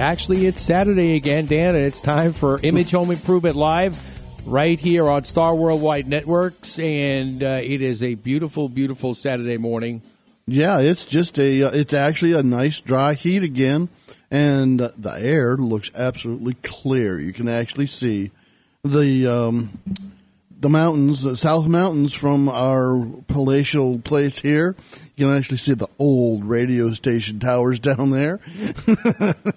actually it's Saturday again, Dan, and it's time for Image Home Improvement Live right here on Star Worldwide Networks, and uh, it is a beautiful, beautiful Saturday morning. Yeah, it's just a. Uh, it's actually a nice dry heat again, and uh, the air looks absolutely clear. You can actually see the um, the mountains, the South Mountains from our palatial place here. You can actually see the old radio station towers down there.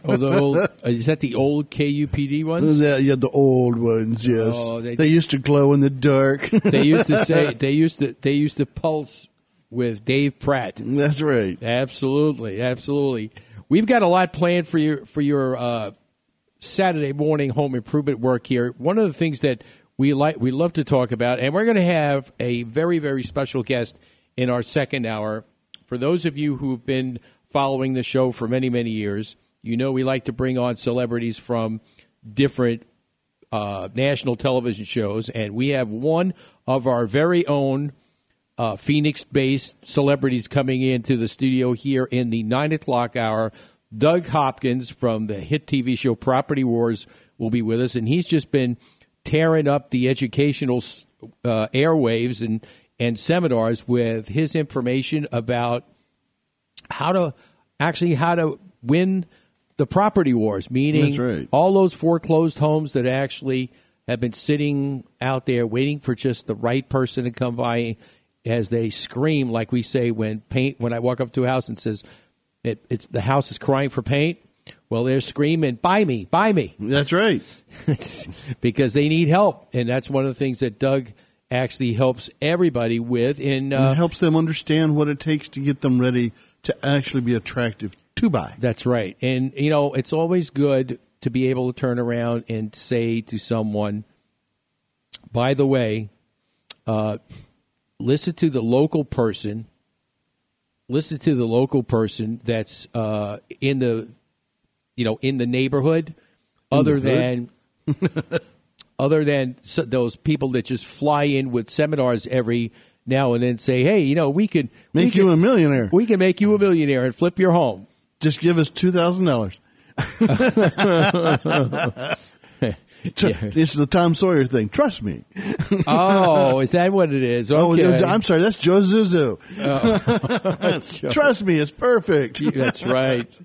oh, the old uh, is that the old KUPD ones? Yeah, yeah, the old ones. Yes, Oh, they, they- used to glow in the dark. they used to say they used to they used to pulse with Dave Pratt. That's right. Absolutely, absolutely. We've got a lot planned for your for your uh, Saturday morning home improvement work here. One of the things that we like we love to talk about, and we're going to have a very very special guest in our second hour. For those of you who've been following the show for many many years, you know we like to bring on celebrities from different uh, national television shows, and we have one of our very own uh, Phoenix based celebrities coming into the studio here in the nine o'clock hour. Doug Hopkins from the hit TV show Property Wars will be with us, and he's just been tearing up the educational uh, airwaves and, and seminars with his information about how to actually how to win the property wars, meaning right. all those foreclosed homes that actually have been sitting out there waiting for just the right person to come by as they scream like we say when paint when I walk up to a house and says it, it's the house is crying for paint. Well, they're screaming, "Buy me, buy me!" That's right. because they need help, and that's one of the things that Doug actually helps everybody with. And uh, it helps them understand what it takes to get them ready to actually be attractive to buy. That's right. And, you know, it's always good to be able to turn around and say to someone, by the way, uh, listen to the local person, listen to the local person that's uh, in the, you know, in the neighborhood, other the than, other than those people that just fly in with seminars every now and then say, hey, you know, we could we Make you could- a millionaire. we can make you a millionaire and flip your home. Just give us two thousand dollars. This is the Tom Sawyer thing. Trust me. Oh, is that what it is? Oh, I'm sorry. That's Joe Isuzu. That's Trust me, it's perfect. That's right.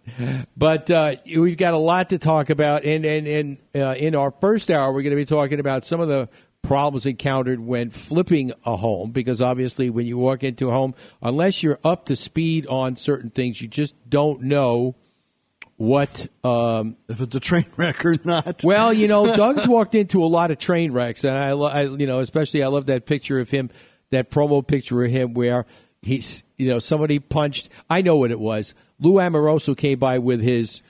But uh, we've got a lot to talk about, and and and uh, in our first hour, we're going to be talking about some of the problems encountered when flipping a home. Because obviously, when you walk into a home, unless you're up to speed on certain things, you just don't know what. Um, if it's a train wreck or not. well, you know, Doug's walked into a lot of train wrecks, and I, I, you know, especially I love that picture of him, that promo picture of him where he's, you know, somebody punched. I know what it was. Lou Amoroso came by with his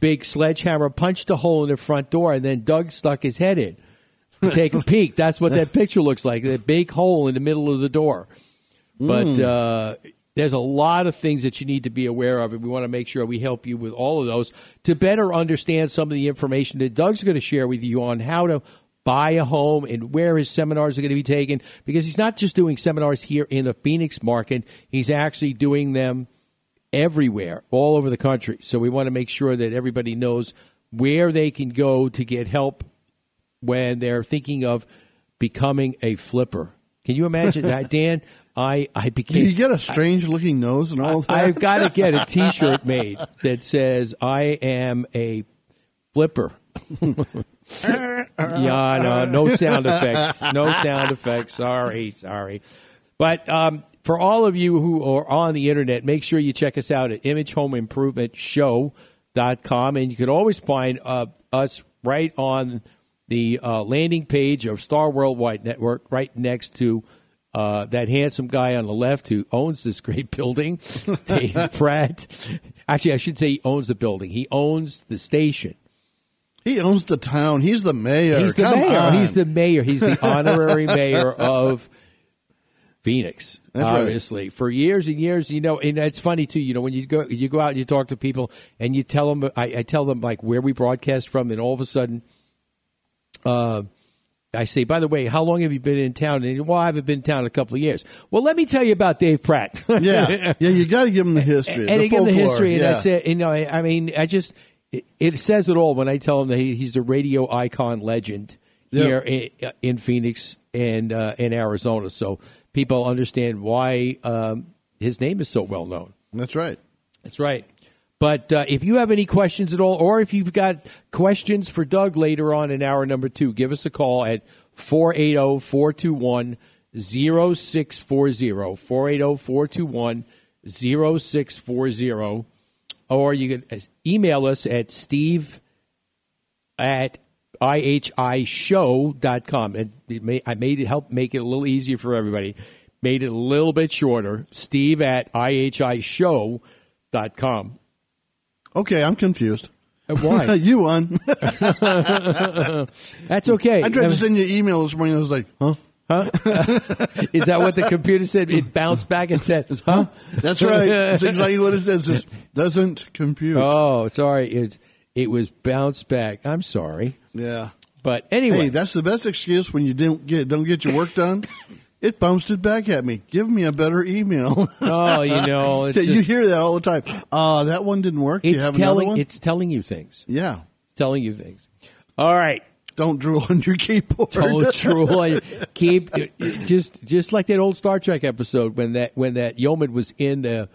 big sledgehammer, punched a hole in the front door, and then Doug stuck his head in to take a peek. That's what that picture looks like. That big hole in the middle of the door. But uh, there's a lot of things that you need to be aware of, and we want to make sure we help you with all of those to better understand some of the information that Doug's going to share with you on how to buy a home and where his seminars are going to be taken. Because he's not just doing seminars here in the Phoenix market; he's actually doing them everywhere, all over the country. So we want to make sure that everybody knows where they can go to get help when they're thinking of becoming a flipper. Can you imagine that, Dan? I I Do became. you get a strange looking nose and all that? I've got to get a T-shirt made that says "I am a flipper." yeah, no, no sound effects. No sound effects. Sorry, sorry. But um, for all of you who are on the internet, make sure you check us out at imagehomeimprovement.show.com. And you can always find uh, us right on the uh, landing page of Star Worldwide Network, right next to Uh, that handsome guy on the left who owns this great building, Dave Pratt. Actually, I should say he owns the building. He owns the station. He owns the town. He's the mayor. He's the Come mayor. on. He's the mayor. He's the honorary mayor of Phoenix. That's right. obviously, for years and years, you know, and it's funny too. You know, when you go you go out and you talk to people and you tell them, I, I tell them like where we broadcast from, and all of a sudden, uh, I say, by the way, how long have you been in town? And well, I haven't been in town in a couple of years. Well, let me tell you about Dave Pratt. yeah, yeah. You got to give him the history, and the I give him the history, and I said, you know, I, I mean, I just it, it says it all when I tell him that he, he's a radio icon legend Yeah. here in, in Phoenix and uh, in Arizona, so people understand why um, his name is so well known. That's right. That's right. But uh, if you have any questions at all, or if you've got questions for Doug later on in hour number two, give us a call at oh, 480 421 0640. 480 421 0640. Or you can email us at steve at ihishow.com. And it may, I made it help make it a little easier for everybody. Made it a little bit shorter. Steve at ihishow.com. Okay, I'm confused. Uh, Why? you won. That's okay. I tried to send you an email this morning. I was like, huh? Is that what the computer said? It bounced back and said, huh? That's right. That's exactly what it says. It doesn't compute. Oh, sorry. It, it was bounced back. I'm sorry. yeah. But anyway. Hey, that's the best excuse when you don't get don't get your work done. It bounced it back at me. Give me a better email. oh, you know, it's, you just- hear that all the time. Uh, that one didn't work. you it's have telling one? it's telling you things. yeah. It's telling you things. All right. Don't drool on your keyboard. Oh, true. Keep just just like that old Star Trek episode when that when that yeoman was in the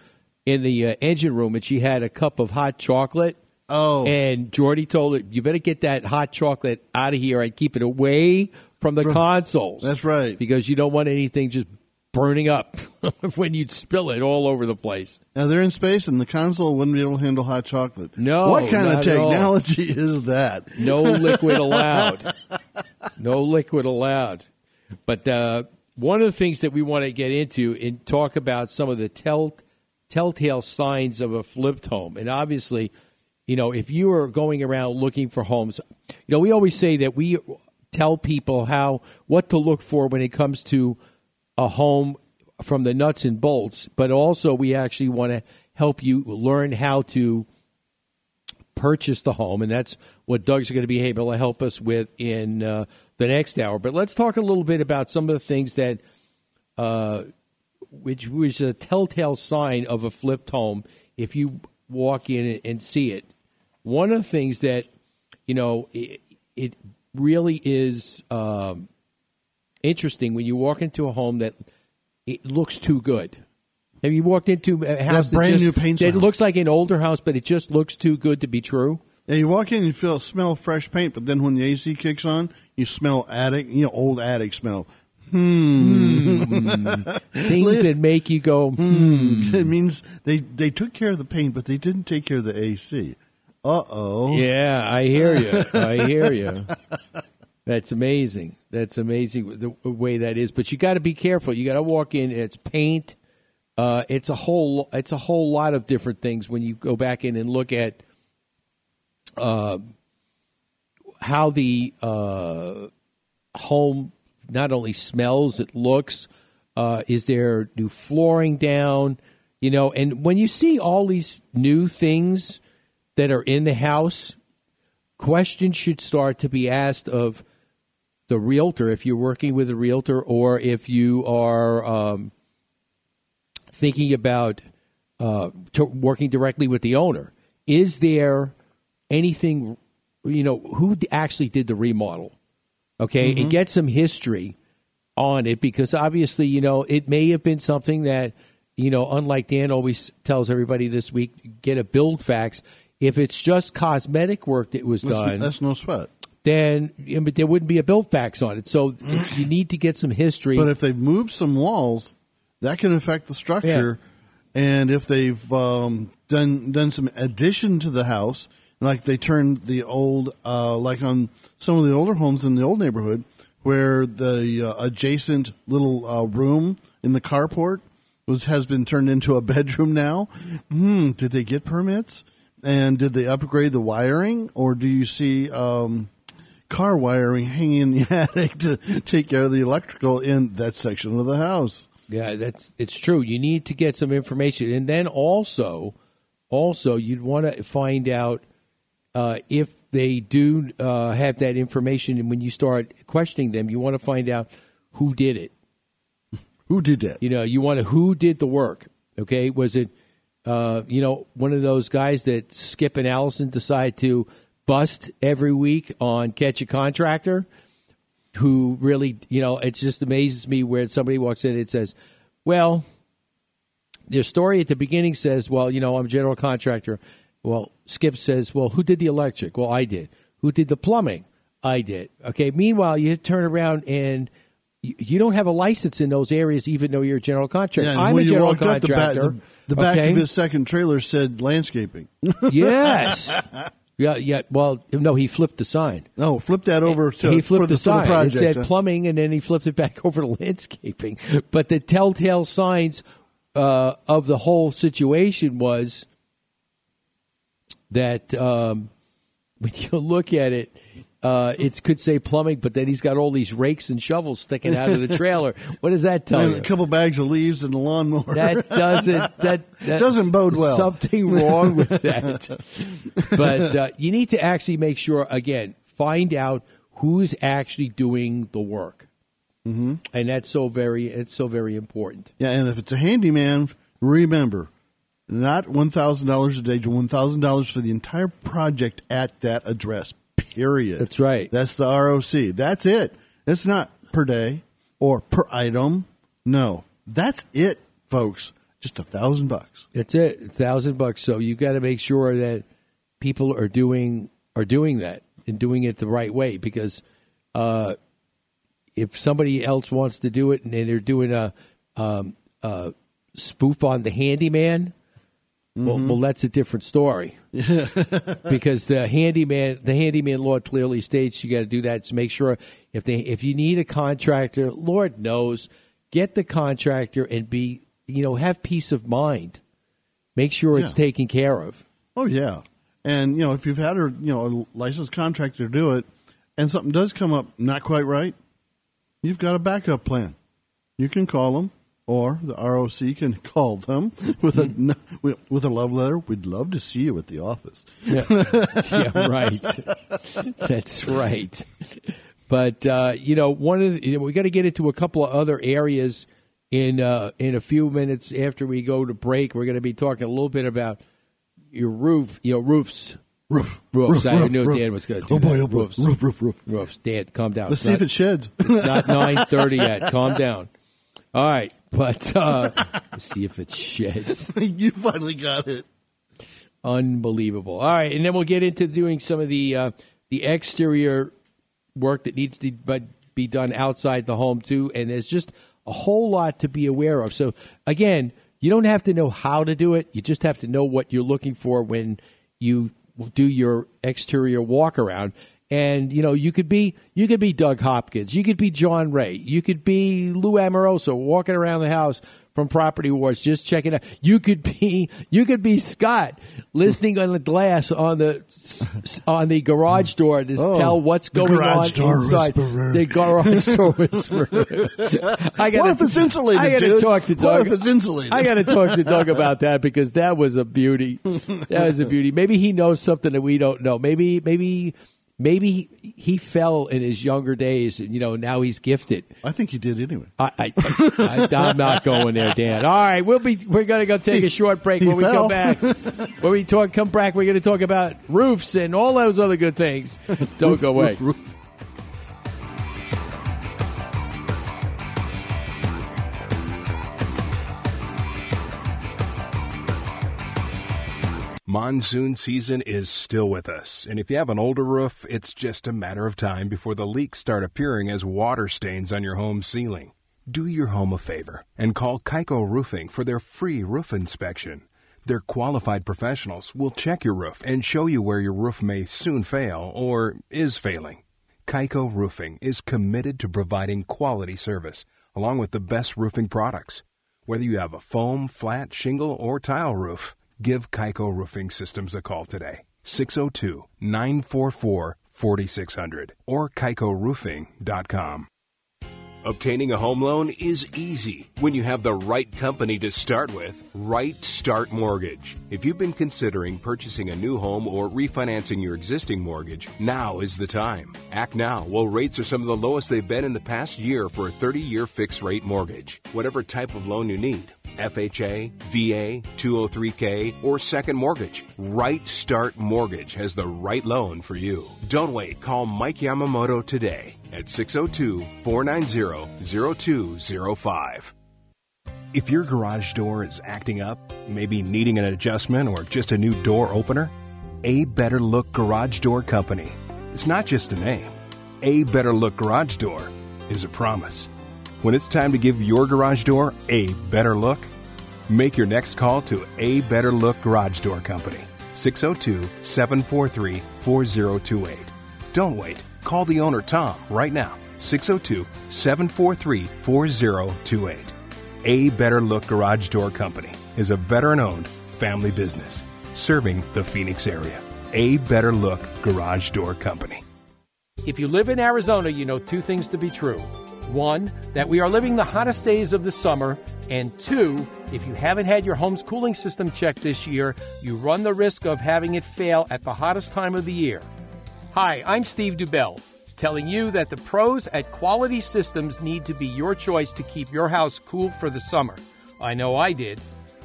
in the uh, engine room and she had a cup of hot chocolate. Oh. and Geordi told her, "You better get that hot chocolate out of here and keep it away from the consoles." That's right. because you don't want anything just burning up when you'd spill it all over the place. Now they're in space, and the console wouldn't be able to handle hot chocolate. No, what kind of technology is that? No liquid allowed. No liquid allowed. But uh, one of the things that we want to get into and talk about some of the tell, telltale signs of a flipped home. And obviously, you know, if you are going around looking for homes, you know, we always say that we tell people how what to look for when it comes to a home from the nuts and bolts, but also we actually want to help you learn how to purchase the home, and that's what Doug's going to be able to help us with in uh, the next hour. But let's talk a little bit about some of the things that, uh, which was a telltale sign of a flipped home. If you walk in and see it, one of the things that you know it, it really is um, interesting when you walk into a home that it looks too good. Have you walked into a house that, brand just, new paint that smell. looks like an older house, but it just looks too good to be true? Yeah, you walk in, and you feel smell fresh paint, but then when the AC kicks on, you smell attic, you know, old attic smell. Hmm. Things that make you go, hmm. It means they they took care of the paint, but they didn't take care of the AC. Uh oh. yeah, I hear you. I hear you. That's amazing. That's amazing the way that is. But you got to be careful. You got to walk in. It's paint. Uh, it's a whole. It's a whole lot of different things when you go back in and look at uh, how the uh, home not only smells, it looks. Uh, is there new flooring down? You know, and when you see all these new things that are in the house, questions should start to be asked of the realtor if you're working with a realtor or if you are um, thinking about uh, to working directly with the owner. Is there anything, you know, who actually did the remodel? Okay, and get some history on it because obviously, you know, it may have been something that, you know, unlike Dan always tells everybody this week, get a BuildFax. If it's just cosmetic work that was That's, done, that's no sweat. then but there wouldn't be a BuildFax on it. So you need to get some history. But if they've moved some walls, that can affect the structure. And if they've um, done done some addition to the house, like they turned the old, uh, like on some of the older homes in the old neighborhood, where the uh, adjacent little uh, room in the carport was has been turned into a bedroom now. Hmm, did they get permits? And did they upgrade the wiring, or do you see um, car wiring hanging in the attic to take care of the electrical in that section of the house? Yeah, that's it's true. You need to get some information, and then also, also you'd want to find out uh, if they do uh, have that information. And when you start questioning them, you want to find out who did it. Who did that? You know, you want to who did the work. Okay, was it uh, you know one of those guys that Skip and Allison decide to bust every week on Catch a Contractor? Who really, you know, it just amazes me where somebody walks in and says, "Well, their story at the beginning says, well, you know, I'm a general contractor. Well, Skip says, well, who did the electric? Well, I did. Who did the plumbing? I did. Okay. Meanwhile, you turn around and you, don't have a license in those areas, even though you're a general contractor. and I'm a you general walked out, the back, contractor. the, the back okay? of his second trailer said landscaping. yes. Yeah, yeah. Well, no, he flipped the sign. no, flip that over to he flipped the, the sign. the project. it said huh? plumbing, and then he flipped it back over to landscaping. But the telltale signs uh, of the whole situation was that um, when you look at it, uh, it could say plumbing, but then he's got all these rakes and shovels sticking out of the trailer. what does that tell and you? a couple bags of leaves and a lawnmower. That doesn't that that's Doesn't bode well. Something wrong with that. but uh, you need to actually make sure again, find out who's actually doing the work, mm-hmm. and that's so very it's so very important. yeah, and if it's a handyman, remember, not one thousand dollars a day, one thousand dollars for the entire project at that address. Period. That's right. That's the ROC. That's it. It's not per day or per item. No, that's it, folks. Just a thousand bucks. That's it, a thousand bucks. So you got to make sure that people are doing are doing that and doing it the right way because uh, if somebody else wants to do it and they're doing a, um, a spoof on the handyman, well, mm-hmm. well, that's a different story. because the handyman, the handyman law clearly states you got to do that to make sure if they if you need a contractor, Lord knows, get the contractor and be you know have peace of mind. Make sure it's taken care of. Oh yeah, and you know if you've had a you know a licensed contractor do it, and something does come up not quite right, you've got a backup plan. You can call them, or the ROC can call them with a n- with a love letter. We'd love to see you at the office. Yeah, yeah right. That's right. But uh, you know, one of the, you know, we got to get into a couple of other areas in uh, in a few minutes after we go to break. We're going to be talking a little bit about your roof, you know, roofs. Roof, Roofs. roof, I roof, knew roof. Dan was going to do Oh boy, that. oh boy, Roofs. roof, roof, roof. Roofs. Dan, calm down. Let's It's see if it sheds. It's not nine thirty yet. Calm down. All right, but uh, see if it sheds. you finally got it. Unbelievable. All right, and then we'll get into doing some of the uh, the exterior work that needs to but be done outside the home too. And there's just a whole lot to be aware of. So again, you don't have to know how to do it. You just have to know what you're looking for when you do your exterior walk around. And you know, you could be you could be Doug Hopkins, you could be John Ray, you could be Lou Amoroso walking around the house from Property Wars, just checking out. You could be you could be Scott listening on the glass on the on the garage door to Oh, tell what's going on door inside whisperer. the garage door whisperer. I gotta, What if it's insulated, I got to talk to Doug. What if it's insulated? I got to talk to Doug about that because that was a beauty. That was a beauty. Maybe he knows something that we don't know. Maybe maybe maybe he, he fell in his younger days, and you know now he's gifted. I think he did anyway. I, I'm not going there, Dan. All right, we'll be. We're going to go take a short break. he When we fell. come back, when we talk, come back, we're going to talk about roofs and all those other good things. Don't go away. Monsoon season is still with us, and if you have an older roof, it's just a matter of time before the leaks start appearing as water stains on your home ceiling. Do your home a favor and call Kaiko Roofing for their free roof inspection. Their qualified professionals will check your roof and show you where your roof may soon fail or is failing. Kaiko Roofing is committed to providing quality service along with the best roofing products. Whether you have a foam, flat, shingle, or tile roof, give Kaiko Roofing Systems a call today. 602 944 4600 or kaikoroofing.com. Obtaining a home loan is easy when you have the right company to start with Right Start Mortgage. If you've been considering purchasing a new home or refinancing your existing mortgage, now is the time. Act now while rates are some of the lowest they've been in the past year for a 30 year fixed rate mortgage. Whatever type of loan you need. FHA, VA, 203K, or second mortgage. Right Start Mortgage has the right loan for you. Don't wait. Call Mike Yamamoto today at 602 490 0205. If your garage door is acting up, maybe needing an adjustment or just a new door opener, A Better Look Garage Door Company. It's not just a name. A Better Look Garage Door is a promise. When it's time to give your garage door a better look, make your next call to A Better Look Garage Door Company, 602 743 4028. Don't wait. Call the owner, Tom, right now, 602 743 4028. A Better Look Garage Door Company is a veteran owned family business serving the Phoenix area. A Better Look Garage Door Company. If you live in Arizona, you know two things to be true. One, that we are living the hottest days of the summer. And two, if you haven't had your home's cooling system checked this year, you run the risk of having it fail at the hottest time of the year. Hi, I'm Steve Dubell, telling you that the pros at Quality Systems need to be your choice to keep your house cool for the summer. I know I did.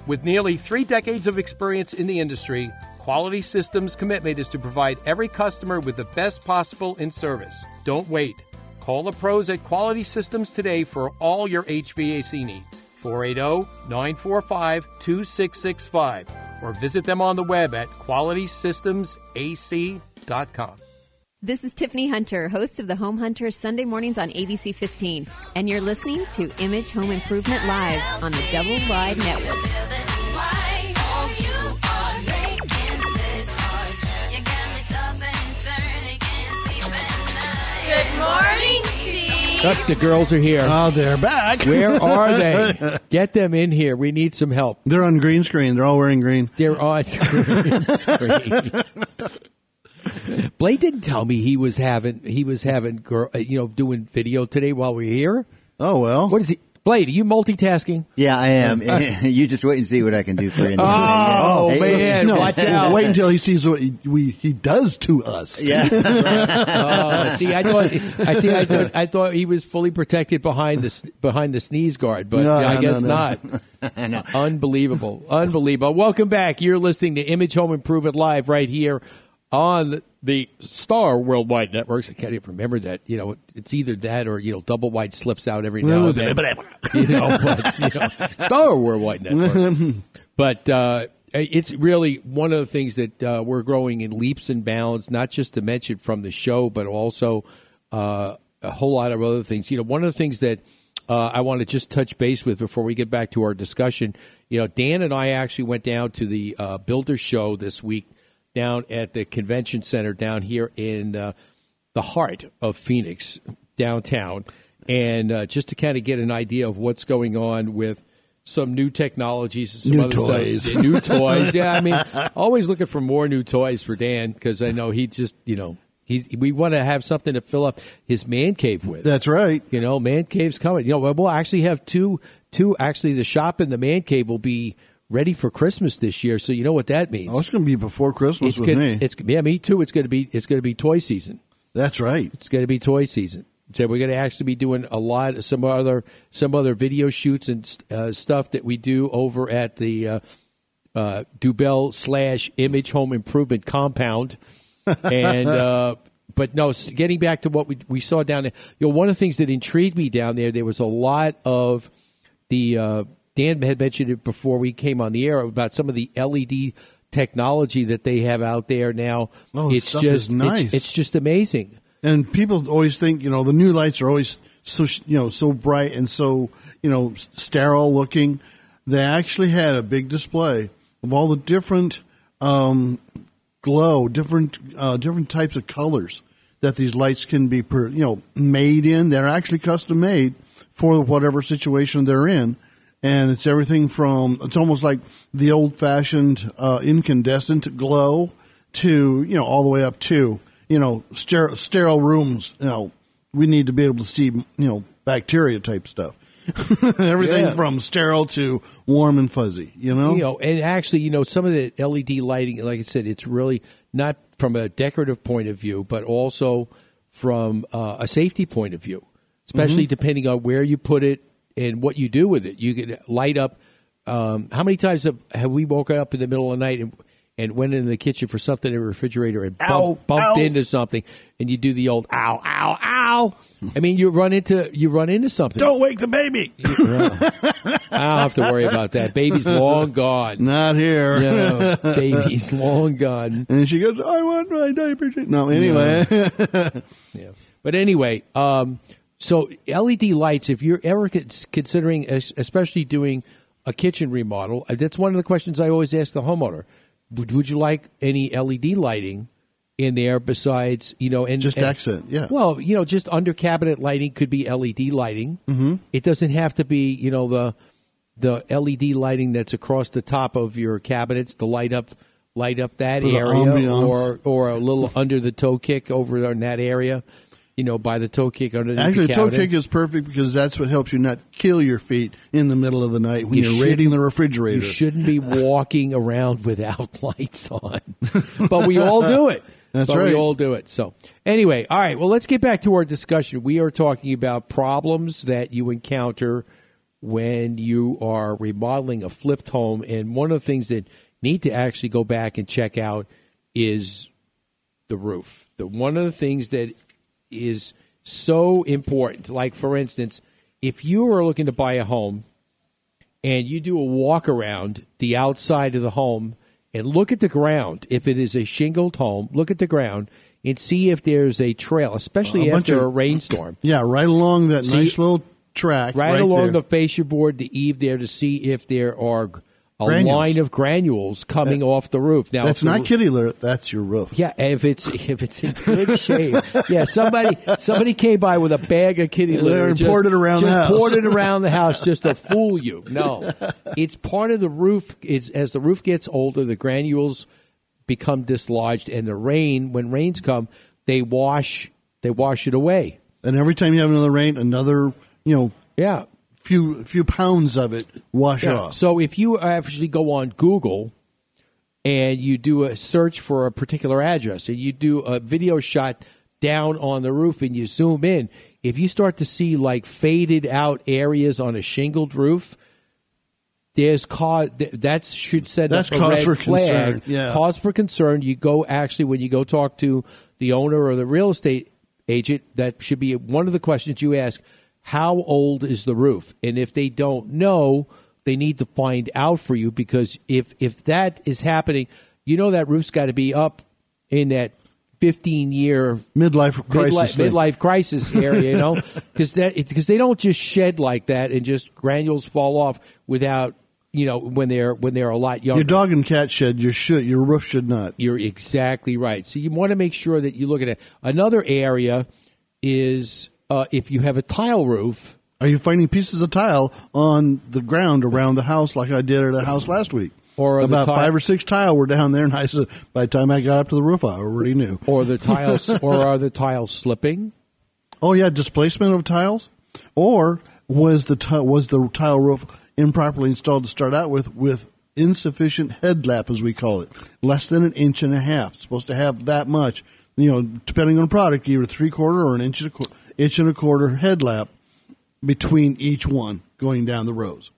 With nearly three decades of experience in the industry, Quality Systems' commitment is to provide every customer with the best possible in service. Don't wait. Call the pros at Quality Systems today for all your HVAC needs. 480 945 2665 or visit them on the web at qualitysystemsac.com. This is Tiffany Hunter, host of the Home Hunter Sunday mornings on ABC 15, and you're listening to Image Home Improvement Live on the Double Wide Network. Good morning, Steve. Look, the girls are here. Oh, they're back. Where are they? Get them in here. We need some help. They're on green screen. They're all wearing green. They're on screen. Blake didn't tell me he was having he was having girl, uh, you know doing video today while we are here. Oh well. What is he? Blade, are you multitasking? Yeah, I am. you just wait and see what I can do for you. Oh, Hey, man, No, watch out! wait until he sees what he, we, he does to us. Yeah. Oh, see, I thought I see. I thought I thought he was fully protected behind the behind the sneeze guard, but No, I no, guess no, not. Unbelievable, unbelievable. Welcome back. You're listening to Image Home Improvement Live right here on the Star Worldwide Networks. I can't even remember that. You know, it's either that or you know, double wide slips out every now and then. you know, but you know, Star Worldwide Network. but uh, it's really one of the things that uh, we're growing in leaps and bounds. Not just to mention from the show, but also uh, a whole lot of other things. You know, one of the things that uh, I want to just touch base with before we get back to our discussion. You know, Dan and I actually went down to the uh, Builder Show this week down at the convention center down here in uh, the heart of Phoenix downtown, and uh, just to kind of get an idea of what's going on with some new technologies, and some New other toys. stuff. Yeah, new toys. Yeah, I mean, always looking for more new toys for Dan because I know he just you know he's we want to have something to fill up his man cave with. That's right. You know, man cave's coming. You know, we'll actually have two two. Actually, the shop and the man cave will be ready for Christmas this year. So you know what that means. Oh, it's going to be before Christmas it's with gonna, me. It's yeah, me too. It's going to be it's going to be toy season. That's right. It's going to be toy season. So we're going to actually be doing a lot of some other some other video shoots and uh, stuff that we do over at the uh, uh, Dubell slash Image Home Improvement Compound, and uh, but no, getting back to what we we saw down there. You know, one of the things that intrigued me down there, there was a lot of the uh, Dan had mentioned it before we came on the air about some of the LED technology that they have out there now. Oh, it's stuff just is nice. It's, it's just amazing. And people always think, you know, the new lights are always so, you know, so bright and so, you know, sterile looking. They actually had a big display of all the different um, glow, different uh, different types of colors that these lights can be, per, you know, made in. They're actually custom made for whatever situation they're in. And it's everything from, it's almost like the old fashioned uh, incandescent glow to, you know, all the way up to, you know, sterile, sterile rooms. You know, we need to be able to see, you know, bacteria type stuff. everything Yeah. from sterile to warm and fuzzy, you know? you know, and actually, you know, some of the LED lighting, like I said, it's really not from a decorative point of view, but also from uh, a safety point of view, especially Mm-hmm. depending on where you put it and what you do with it. You can light up. Um, how many times have, have we woken up in the middle of the night and, and went into the kitchen for something in the refrigerator and bump, Ow, bumped ow. into something, and you do the old ow, ow, ow. I mean, you run into you run into something. Don't wake the baby. I don't have to worry about that. Baby's long gone. Not here. No, baby's long gone. And she goes, I want my diaper. change." No, anyway. Yeah. But anyway, um, so LED lights, if you're ever considering, especially doing a kitchen remodel, uh, that's one of the questions I always ask the homeowner. Would, would you like any LED lighting in there besides, you know, and Just and- accent, yeah. Well, you know, just under cabinet lighting could be LED lighting. Mm-hmm. It doesn't have to be, you know, the the LED lighting that's across the top of your cabinets to light up light up that For area, or or a little under the toe kick over in that area. You know, by the toe kick underneath Actually, the toe kick is perfect because that's what helps you not kill your feet in the middle of the night when You are raiding the refrigerator. You shouldn't be walking around without lights on, but we all do it. That's but We all do it. So anyway, all right. Well, let's get back to our discussion. We are talking about problems that you encounter when you are remodeling a flipped home, and one of the things that need to actually go back and check out is the roof. The one of the things that is so important, like for instance, if you are looking to buy a home and you do a walk around the outside of the home and look at the ground, if it is a shingled home, look at the ground and see if there's a trail, especially A after of- a rainstorm. yeah, right along that See- nice little track. Right, Right, along there. the fascia board, the eave there to see if there are a Granules. line of granules coming off the roof. Now, That's not kitty litter. That's your roof. Yeah, if it's if it's in good shape. Yeah, somebody somebody came by with a bag of kitty litter And just- poured it around the house. poured it around the house just to fool you. No, it's part of the roof. It's as the roof gets older, the granules become dislodged, and the rain when rains come, they wash they wash it away. And every time you have another rain, another you know Yeah. Few few pounds of it wash Yeah. off. So if you actually go on Google and you do a search for a particular address and you do a video shot down on the roof and you zoom in, if you start to see like faded out areas on a shingled roof, there's cause that should send That's up a cause red for flag. concern, yeah. Cause for concern. You go actually when you go talk to the owner or the real estate agent. That should be one of the questions you ask. How old is the roof? And if they don't know, they need to find out for you because if if that is happening, you know that roof's got to be up in that 15 year Midlife crisis. midlife, midlife crisis area, you know, because that because they don't just shed like that and just granules fall off without you know when they're when they're a lot younger. Your dog and cat shed. Your should. Your roof should not. You're exactly right. So you want to make sure that you look at it. Another area is uh, if you have a tile roof. Are you finding pieces of tile on the ground around the house like I did at a house last week? Or about ti- five or six tile were down there, and I said by the time I got up to the roof, I already knew. Or the tiles, or are the tiles slipping? Oh yeah, displacement of tiles, or was the ti- was the tile roof improperly installed to start out with with insufficient headlap as we call it, less than an inch and a half. It's supposed to have that much. You know, depending on the product, either three quarter or an inch and a qu- inch and a quarter headlap between each one going down the rows.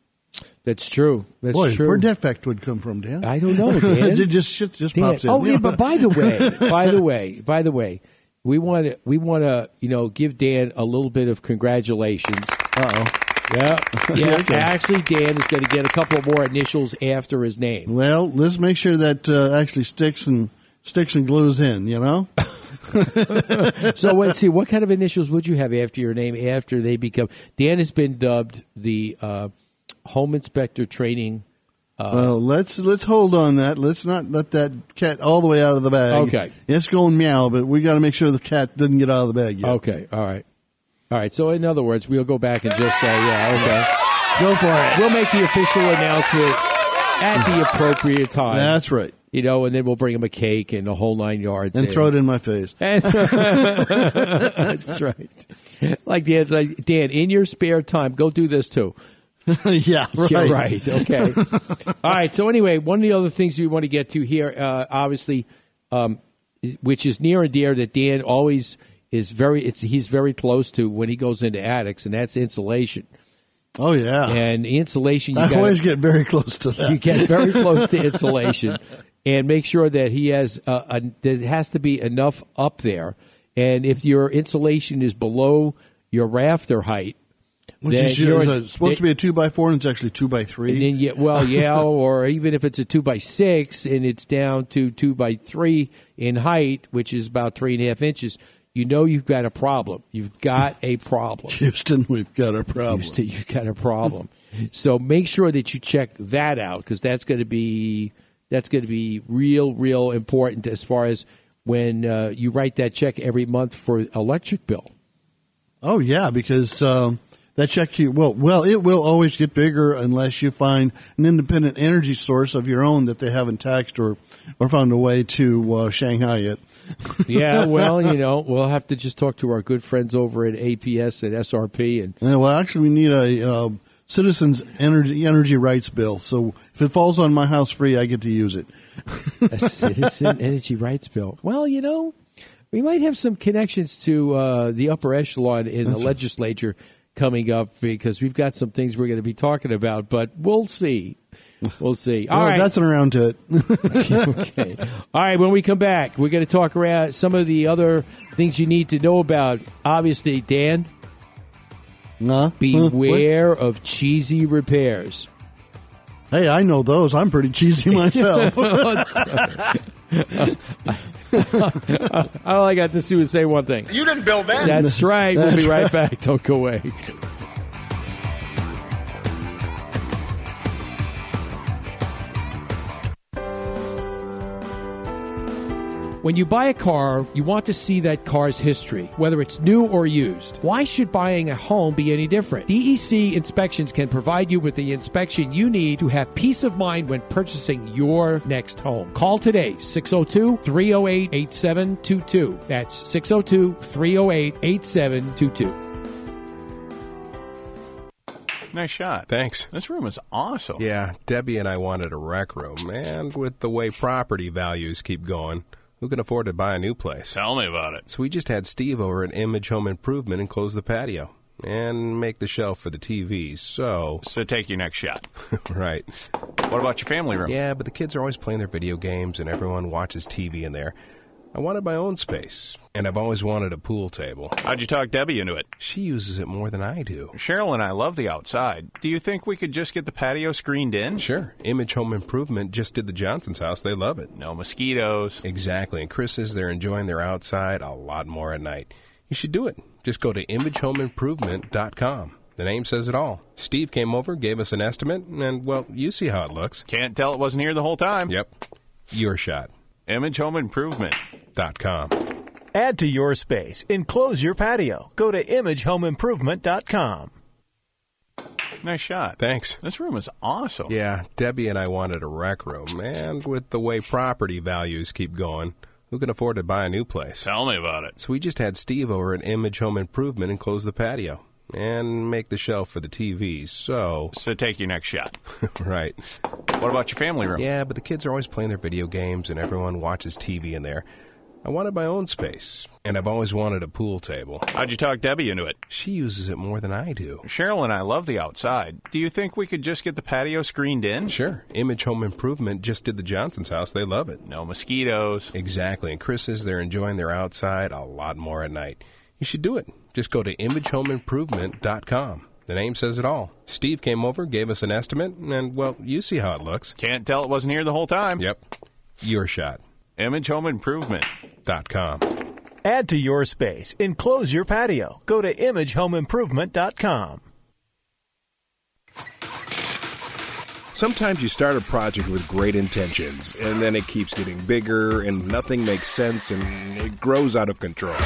That's true. That's Boy, true. where'd that factoid come from, Dan? I don't know, Dan. it just shit just Dan. pops in. Oh, yeah, Yeah. but by the way, by the way, by the way, we want to we want to you know give Dan a little bit of congratulations. Uh oh. Yeah, yeah. Okay. Actually, Dan is going to get a couple more initials after his name. Well, let's make sure that uh, actually sticks and sticks and glues in. You know. So let's see, what kind of initials would you have after your name after they become? Dan has been dubbed the uh, home inspector training well, let's let's hold on that. Let's not let that cat all the way out of the bag. Okay. It's going meow, but we got to make sure the cat doesn't get out of the bag yet. Okay, all right, all right. So in other words, we'll go back and just say, yeah, okay, go for it. We'll make the official announcement at the appropriate time. That's right. You know, and then we'll bring him a cake and a whole nine yards. And throw it in my face. That's right. Like Dan, like, Dan, in your spare time, go do this too. yeah, right. Yeah, right. Okay. All right. So anyway, one of the other things we want to get to here, uh, obviously, um, which is near and dear that Dan always is very. It's he's very close to when he goes into attics, and that's insulation. Oh yeah. And insulation, you I gotta- always get very close to that. you get very close to insulation and make sure that he has uh, a, there has to be enough up there and if your insulation is below your rafter height Which is, you're is in- a- supposed to be a two by four, and it's actually two by three. and then you, well yeah or even if it's a two by six and it's down to two by three in height which is about three and a half inches you know you've got a problem you've got a problem Houston, we've got a problem. Houston, you've got a problem. so make sure that you check that out because that's going to be that's going to be real, real important as far as when uh, you write that check every month for electric bill. Oh yeah, because um, that check you well, well, it will always get bigger unless you find an independent energy source of your own that they haven't taxed or or found a way to uh, Shanghai it. Yeah, well, you know, we'll have to just talk to our good friends over at APS and SRP and Yeah, well, actually, we need a uh, citizens energy energy rights bill. So if it falls on my house free, I get to use it. a citizen energy rights bill. Well, you know, we might have some connections to uh, the upper echelon in the legislature coming up because we've got some things we're going to be talking about, but we'll see. We'll see. All well, right. that's an around to it. okay. All right. When we come back, we're going to talk around some of the other things you need to know about. Obviously, Dan, Huh? beware of cheesy repairs. Hey, I know those. I'm pretty cheesy myself. All I got to do is say one thing. You didn't build that. That's right. We'll That's be right back. Don't go away. When you buy a car, you want to see that car's history, whether it's new or used. Why should buying a home be any different? DEC inspections can provide you with the inspection you need to have peace of mind when purchasing your next home. Call today 602 308 8722. That's 602 308 8722. Nice shot. Thanks. This room is awesome. Yeah, Debbie and I wanted a rec room, and with the way property values keep going, who can afford to buy a new place? Tell me about it. So we just had Steve over at Image Home Improvement and close the patio and make the shelf for the TVs. So, So take your next shot. right. What about your family room? Yeah, but the kids are always playing their video games and everyone watches TV in there. I wanted my own space, and I've always wanted a pool table. How'd you talk Debbie into it? She uses it more than I do. Cheryl and I love the outside. Do you think we could just get the patio screened in? Sure. Image Home Improvement just did the Johnson's house. They love it. No mosquitoes. Exactly. And Chris says they're enjoying their outside a lot more at night. You should do it. Just go to imagehomeimprovement.com. The name says it all. Steve came over, gave us an estimate, and, well, you see how it looks. Can't tell it wasn't here the whole time. Yep. Your shot. Image Home Improvement. Dot com. Add to your space. Enclose your patio. Go to imagehomeimprovement.com. Nice shot. Thanks. This room is awesome. Yeah, Debbie and I wanted a rec room, and with the way property values keep going, who can afford to buy a new place? Tell me about it. So we just had Steve over at Image Home Improvement and close the patio and make the shelf for the TVs. So, So take your next shot. right. What about your family room? Yeah, but the kids are always playing their video games and everyone watches TV in there. I wanted my own space, and I've always wanted a pool table. How'd you talk Debbie into it? She uses it more than I do. Cheryl and I love the outside. Do you think we could just get the patio screened in? Sure. Image Home Improvement just did the Johnson's house. They love it. No mosquitoes. Exactly. And Chris says they're enjoying their outside a lot more at night. You should do it. Just go to imagehomeimprovement.com. The name says it all. Steve came over, gave us an estimate, and, well, you see how it looks. Can't tell it wasn't here the whole time. Yep. Your shot. Image Home Improvement. Dot com. Add to your space. Enclose your patio. Go to imagehomeimprovement.com. Sometimes you start a project with great intentions, and then it keeps getting bigger, and nothing makes sense, and it grows out of control.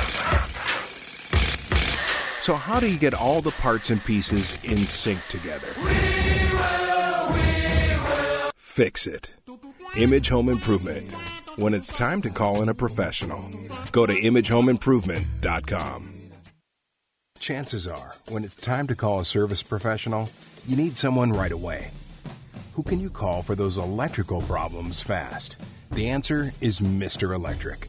So, how do you get all the parts and pieces in sync together? We will, we will. Fix it. Image Home Improvement. When it's time to call in a professional, go to imagehomeimprovement.com. Chances are, when it's time to call a service professional, you need someone right away. Who can you call for those electrical problems fast? The answer is Mr. Electric,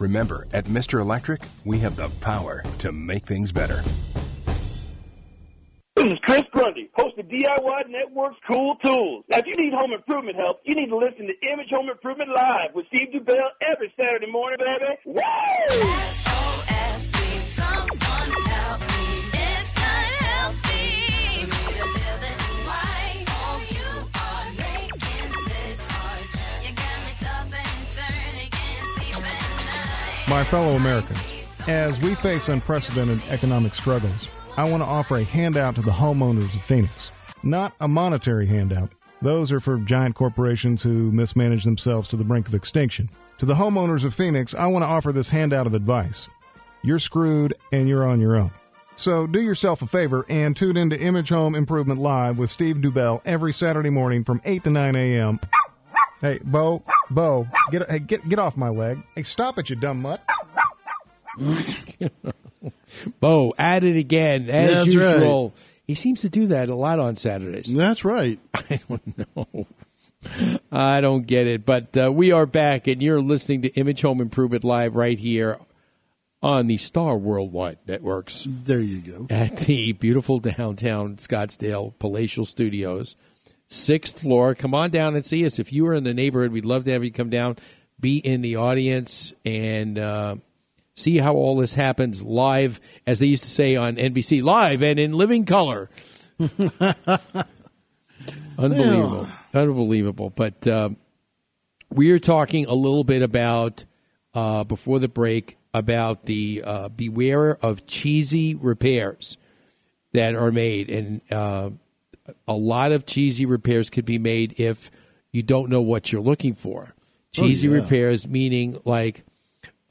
Remember, at Mr. Electric, we have the power to make things better. This is Chris Grundy, host of DIY Network's Cool Tools. Now, if you need home improvement help, you need to listen to Image Home Improvement Live with Steve Dubell every Saturday morning, baby. Woo! My fellow Americans, as we face unprecedented economic struggles, I want to offer a handout to the homeowners of Phoenix. Not a monetary handout. Those are for giant corporations who mismanage themselves to the brink of extinction. To the homeowners of Phoenix, I want to offer this handout of advice. You're screwed and you're on your own. So do yourself a favor and tune in to Image Home Improvement Live with Steve Dubell every Saturday morning from 8 to 9 a.m. Hey, Bo, Bo, get hey, get get off my leg. Hey, stop it, you dumb mutt. Bo, at it again as That's usual. right. He seems to do that a lot on Saturdays. That's right. I don't know. I don't get it, but uh, we are back, and you're listening to Image Home Improvement Live right here on the Star Worldwide Networks There you go. at the beautiful downtown Scottsdale Palatial Studios, sixth floor. Come on down and see us. If you are in the neighborhood, we'd love to have you come down, be in the audience, and uh, see how all this happens live, as they used to say on NBC, live and in living color. Unbelievable. Unbelievable. But uh, we are talking a little bit about, uh, before the break, about the uh, beware of cheesy repairs that are made. And uh, a lot of cheesy repairs could be made if you don't know what you're looking for. Oh, Cheesy yeah. repairs, meaning like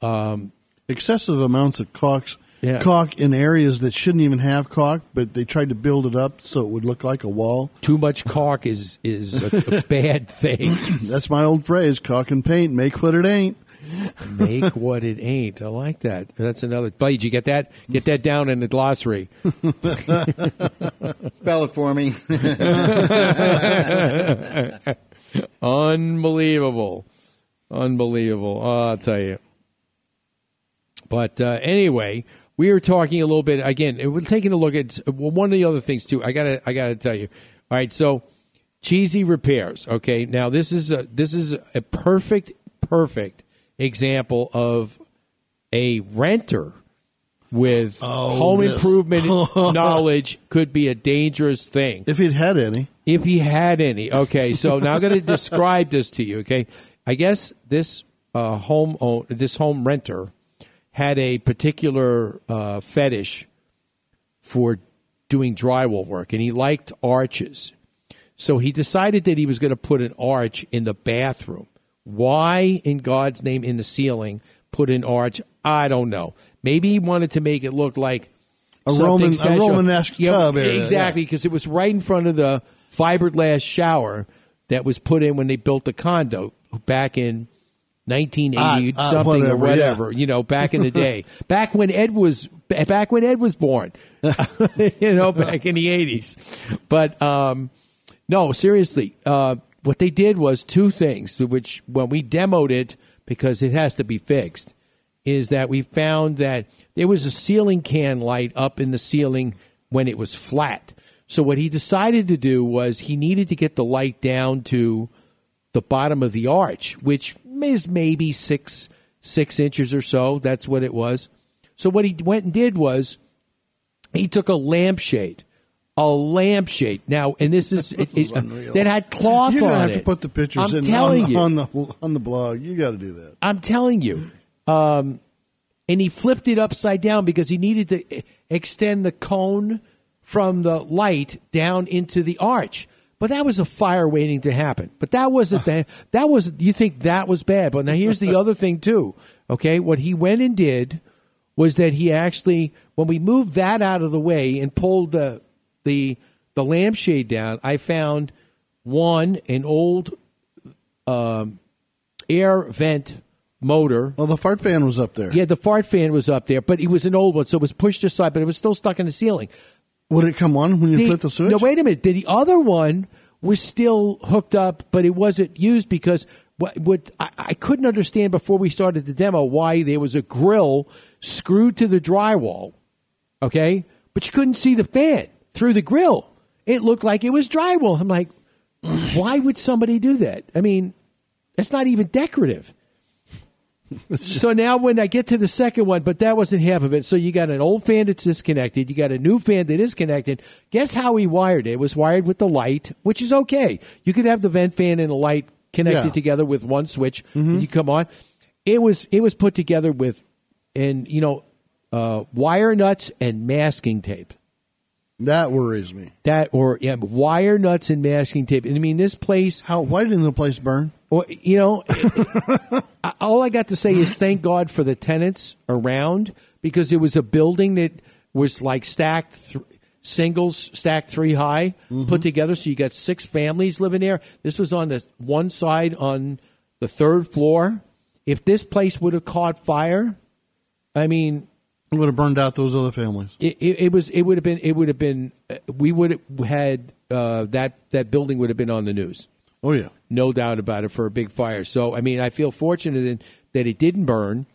um, Excessive amounts of caulks, Yeah. caulk in areas that shouldn't even have caulk, but they tried to build it up so it would look like a wall. too much caulk is, is a, a bad thing. That's my old phrase: caulk and paint make what it ain't. Make what it ain't. I like that. That's another. Blade, you get that? Get that down in the glossary. Spell it for me. Unbelievable. Unbelievable. Oh, I'll tell you. But uh, anyway, we were talking a little bit again. We're taking a look at well, one of the other things too. I gotta, I gotta tell you. All right, so cheesy repairs. Okay, now this is a this is a perfect, perfect example of a renter with Oh, home this. improvement knowledge could be a dangerous thing If he'd had any, if he had any. Okay, so now I'm going to describe this to you. Okay, I guess this uh, home own, this home renter had a particular uh, fetish for doing drywall work, and he liked arches. So he decided that he was going to put an arch in the bathroom. Why, in God's name, in the ceiling, put an arch? I don't know. Maybe he wanted to make it look like A Roman- a. Romanesque Yeah, tub area, exactly, because it was right in front of the fiberglass shower that was put in when they built the condo back in 1980 Ah, ah, something or whatever, yeah. You know, back in the day, back when Ed was back when Ed was born. you know, back in the 80s. But um, no, seriously, uh, what they did was two things, which when we demoed it because it has to be fixed, is that we found that there was a ceiling can light up in the ceiling when it was flat. So what he decided to do was he needed to get the light down to the bottom of the arch, which is maybe six six inches or so. That's what it was. So what he went and did was he took a lampshade, a lampshade. Now, and this is, it, it, that had cloth You're on gonna have to put the pictures I'm in telling on, you. on the on the blog. You got to do that. I'm telling you. Um, and he flipped it upside down because he needed to extend the cone from the light down into the arch. But that was a fire waiting to happen. But that wasn't the, that was you think that was bad. But now here's the other thing too. Okay, what he went and did was that he actually when we moved that out of the way and pulled the the the lampshade down, I found one an old um, air vent motor. Well, the fart fan was up there. Yeah, the fart fan was up there, but it was an old one, so it was pushed aside, but it was still stuck in the ceiling. Would it come on when you The- flip the switch? No, wait a minute. The other one was still hooked up, but it wasn't used because what, what I, I couldn't understand before we started the demo why there was a grill screwed to the drywall, okay, but you couldn't see the fan through the grill. It looked like it was drywall. I'm like, why would somebody do that? I mean, that's not even decorative. so now when I get to the second one, but that wasn't half of it. So you got an old fan that's disconnected. You got a new fan that is connected. Guess how he wired it? It was wired with the light, which is okay. You could have the vent fan and the light connected Yeah. together with one switch. when You come on. It was it was put together with, and you know, uh, wire nuts and masking tape. That worries me. That or yeah, wire nuts and masking tape. And I mean, this place. How? Why didn't the place burn? Well, you know, I- all I got to say is thank God for the tenants around because it was a building that was like stacked th- singles stacked three high mm-hmm. put together. So you got six families living there. This was on the one side on the third floor. If this place would have caught fire, I mean, It would have burned out those other families. it, it, it was it would have been it would have been we would have had uh, that that building would have been on the news. Oh yeah, no doubt about it for a big fire. So I mean, I feel fortunate that, that it didn't burn,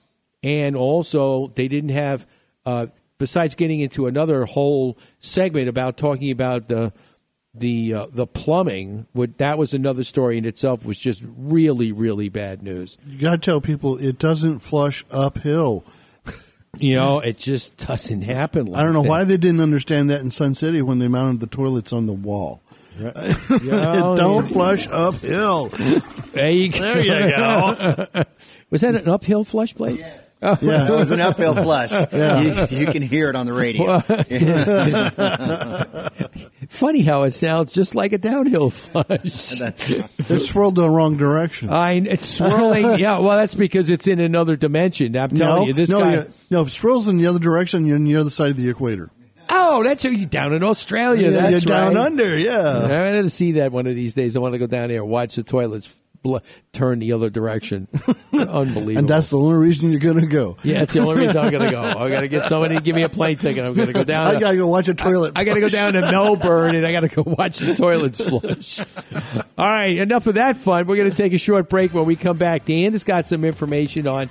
and also they didn't have. Uh, besides getting into another whole segment about talking about the the uh, the plumbing, would that was another story in itself. Was just really really bad news. You got to tell people it doesn't flush uphill. You know, it just doesn't happen. Like I don't know that. why they didn't understand that in Sun City when they mounted the toilets on the wall. Yeah, oh, it don't flush uphill. There you go. There you go. was that an uphill flush plate? Oh. Yeah, it was an uphill flush. Yeah. You, you can hear it on the radio. Funny how it sounds just like a downhill flush. That's It swirled the wrong direction. I it's swirling. yeah, well, that's because it's in another dimension. I'm telling no, you, this no, guy. yeah. no. If it swirls in the other direction, you're on the other side of the equator. Oh, that's you down in Australia. Yeah, that's you're down right. under, yeah. I'm going to see that one of these days. I want to go down there and watch the toilets bl- turn the other direction. Unbelievable. And that's the only reason you're going to go. yeah, it's the only reason I'm going to go. I got to get somebody to give me a plane ticket. I'm going to go down. I got to go watch a toilet. I got to go down to Melbourne and I got to go watch the toilets flush. All right, enough of that fun. We're going to take a short break. When we come back, Dan has got some information on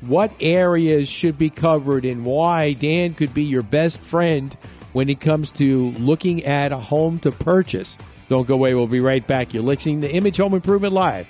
what areas should be covered and why Dan could be your best friend when it comes to looking at a home to purchase. Don't go away. We'll be right back. You're listening to Image Home Improvement Live.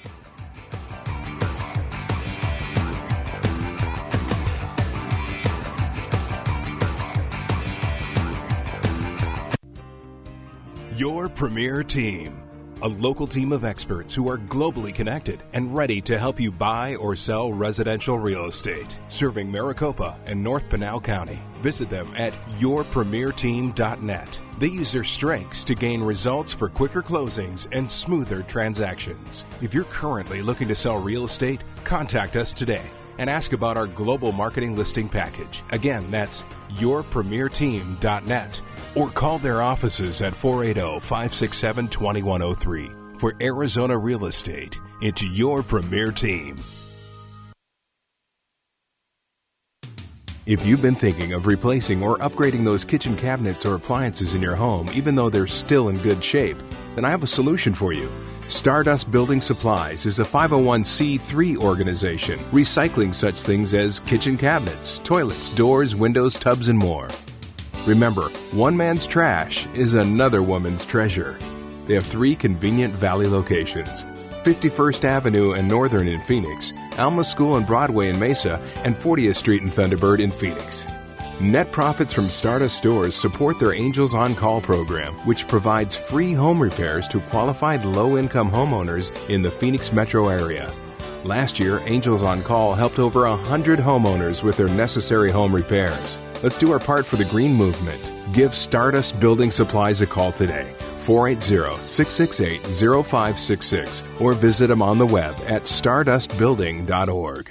Your premier team. A local team of experts who are globally connected and ready to help you buy or sell residential real estate. Serving Maricopa and North Pinal County. Visit them at yourpremierteam.net. They use their strengths to gain results for quicker closings and smoother transactions. If you're currently looking to sell real estate, contact us today and ask about our global marketing listing package. Again, that's yourpremierteam.net or call their offices at 480 567 2103. For Arizona Real Estate, it's your premier team. If you've been thinking of replacing or upgrading those kitchen cabinets or appliances in your home, even though they're still in good shape, then I have a solution for you. Stardust Building Supplies is a 501c3 organization recycling such things as kitchen cabinets, toilets, doors, windows, tubs, and more. Remember, one man's trash is another woman's treasure. They have three convenient valley locations 51st Avenue and Northern in Phoenix, Alma School and Broadway in Mesa, and 40th Street and Thunderbird in Phoenix. Net profits from Stardust stores support their Angels on Call program, which provides free home repairs to qualified low income homeowners in the Phoenix metro area. Last year, Angels on Call helped over 100 homeowners with their necessary home repairs. Let's do our part for the green movement. Give Stardust Building Supplies a call today. 480 668 0566 or visit them on the web at stardustbuilding.org.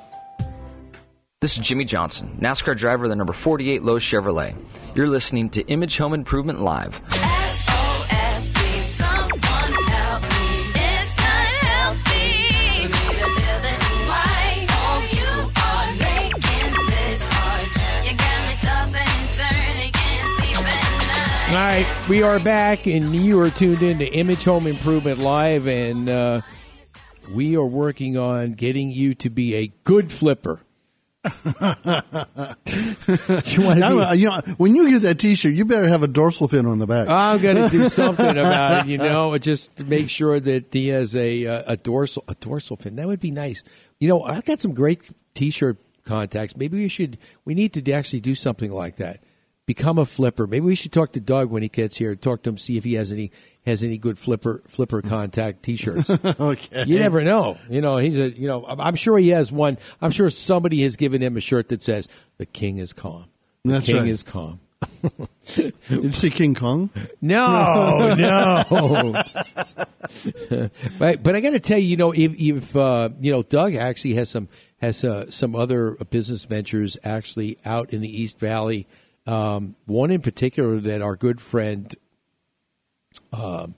This is Jimmie Johnson, NASCAR driver of the number 48 Lowe's Chevrolet. You're listening to Image Home Improvement Live. All right, we are back, and you are tuned in to Image Home Improvement Live, and uh, we are working on getting you to be a good flipper. You you know, when you get that T-shirt, you better have a dorsal fin on the back. I'm going to do something about it. You know, just to make sure that he has a uh, a dorsal a dorsal fin. That would be nice. You know, I've got some great T-shirt contacts. Maybe we should. We need to actually do something like that. Become a flipper. Maybe we should talk to Doug when he gets here. Talk to him, see if he has any has any good flipper flipper contact T-shirts. okay, you never know. You know, he's a, you know. I'm sure he has one. I'm sure somebody has given him a shirt that says "The King is calm." The That's King right. is calm. Did you see King Kong? No, no. but but I got to tell you, you know, if, if uh, you know, Doug actually has some has uh, some other business ventures actually out in the East Valley. Um, one in particular that our good friend um,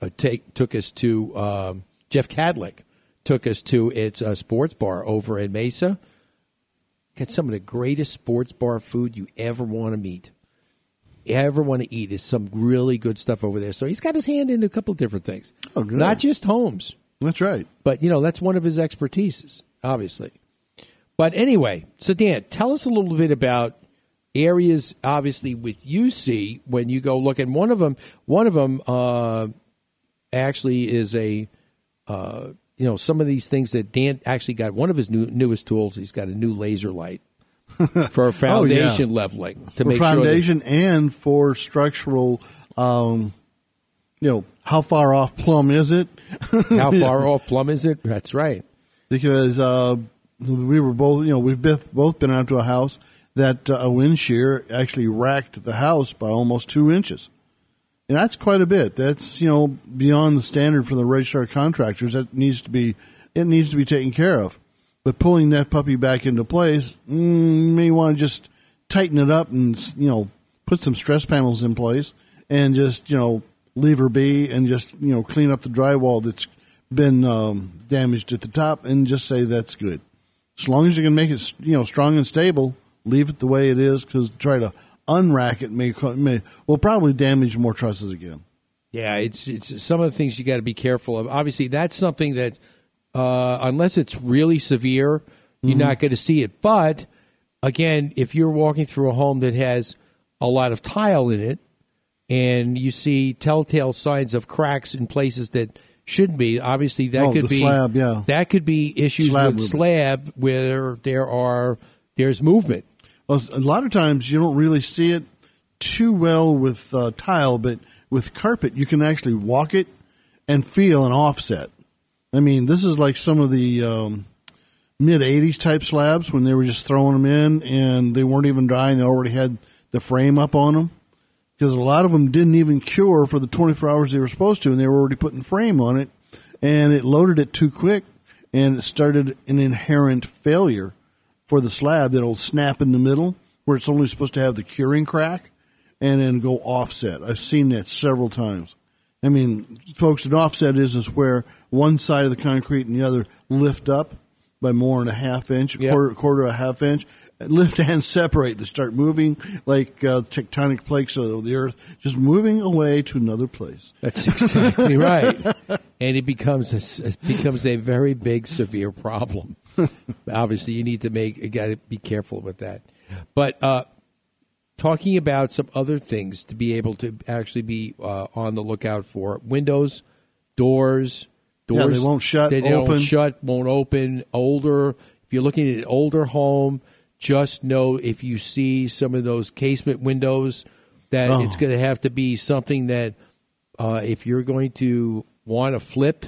uh, take took us to um, Jeff Cadlick took us to its uh, sports bar over in Mesa. Got some of the greatest sports bar food you ever want to meet, ever want to eat. Is some really good stuff over there. So he's got his hand in a couple of different things. Oh, good. Not just homes. That's right. But you know that's one of his expertises, obviously. But anyway, so Dan, tell us a little bit about areas, obviously, with you see when you go look. And one of them, one of them, uh, actually is a, uh, you know, some of these things that Dan actually got. One of his new, newest tools, he's got a new laser light for foundation leveling to Oh, for make foundation and for structural. Um, you know, how far off plumb is it? how far off plumb is it? That's right. because uh, we were both, you know, we've both both been out to a house that uh, a wind shear actually racked the house by almost two inches, and that's quite a bit. That's you know beyond the standard for the registered contractors. That needs to be it needs to be taken care of. But pulling that puppy back into place, mm, you may want to just tighten it up and you know put some stress panels in place and just you know leave her be and just you know clean up the drywall that's been um, damaged at the top and just say that's good. As long as you can make it you know strong and stable, leave it the way it is because try to unrack it may, may will probably damage more trusses again. Yeah, it's it's some of the things you got to be careful of. Obviously, that's something that uh, unless it's really severe, you're Mhm. not going to see it. But again, if you're walking through a home that has a lot of tile in it, and you see telltale signs of cracks in places that shouldn't be, obviously that Oh, could be slab, yeah. that could be issues Slab with movement. slab where there are there's movement. A lot of times you don't really see it too well with uh, tile, but with carpet you can actually walk it and feel an offset. I mean, this is like some of the um, mid '80s type slabs when they were just throwing them in and they weren't even dry and they already had the frame up on them. Because a lot of them didn't even cure for the 24 hours they were supposed to, and they were already putting frame on it, and it loaded it too quick, and it started an inherent failure for the slab that'll snap in the middle where it's only supposed to have the curing crack and then go offset. I've seen that several times. I mean, folks, an offset is is where one side of the concrete and the other lift up by more than a half inch, Yep. quarter, quarter a half inch, lift and separate. They start moving like uh, tectonic plates of the earth, just moving away to another place. That's exactly right. And it becomes a, it becomes a very big, severe problem. Obviously, you need to make you got to be careful with that. But uh, talking about some other things to be able to actually be uh, on the lookout for windows, doors, Yeah, doors they won't shut, They don't open. shut, won't open. Older. If you're looking at an older home, just know if you see some of those casement windows that Oh. it's going to have to be something that uh, if you're going to want to flip,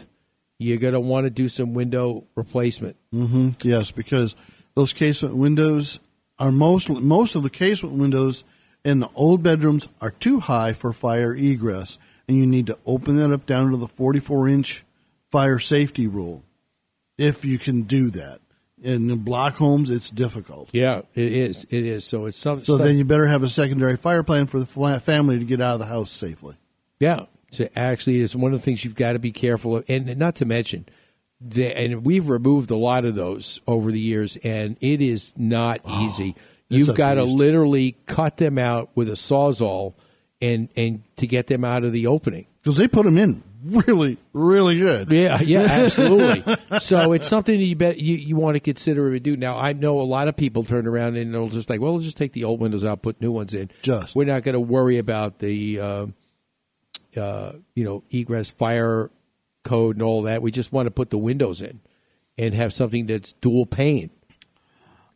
you're going to want to do some window replacement. hmm Yes, because those casement windows are most most of the casement windows in the old bedrooms are too high for fire egress, and you need to open that up down to the 44 inch fire safety rule. If you can do that, in block homes, it's difficult. Yeah, it is. It is. So it's some. So stuff- then you better have a secondary fire plan for the family to get out of the house safely. Yeah. So actually, it's one of the things you've got to be careful of, and not to mention, the, and we've removed a lot of those over the years, and it is not easy. Oh, it's You've got to literally cut them out with a sawzall, and and to get them out of the opening. Because they put them in really, really good. Yeah, yeah, absolutely. so it's something that you bet you, you want to consider and do. Now I know a lot of people turn around and they'll just like, well, we'll just take the old windows out, put new ones in. Just we're not going to worry about the uh, uh, you know egress fire code and all that. We just want to put the windows in and have something that's dual pane.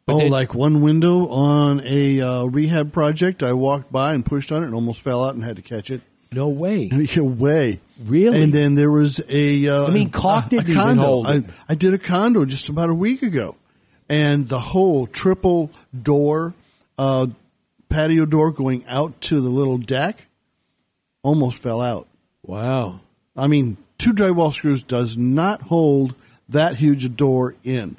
oh, like one window on a uh, rehab project, I walked by and pushed on it and almost fell out and had to catch it. No way. Yeah, way. Really? And then there was a. Uh, I mean, caulk didn't a even condo. hold I. I did a condo just about a week ago, and the whole triple door, uh, patio door going out to the little deck, almost fell out. Wow. I mean, two drywall screws does not hold that huge a door in.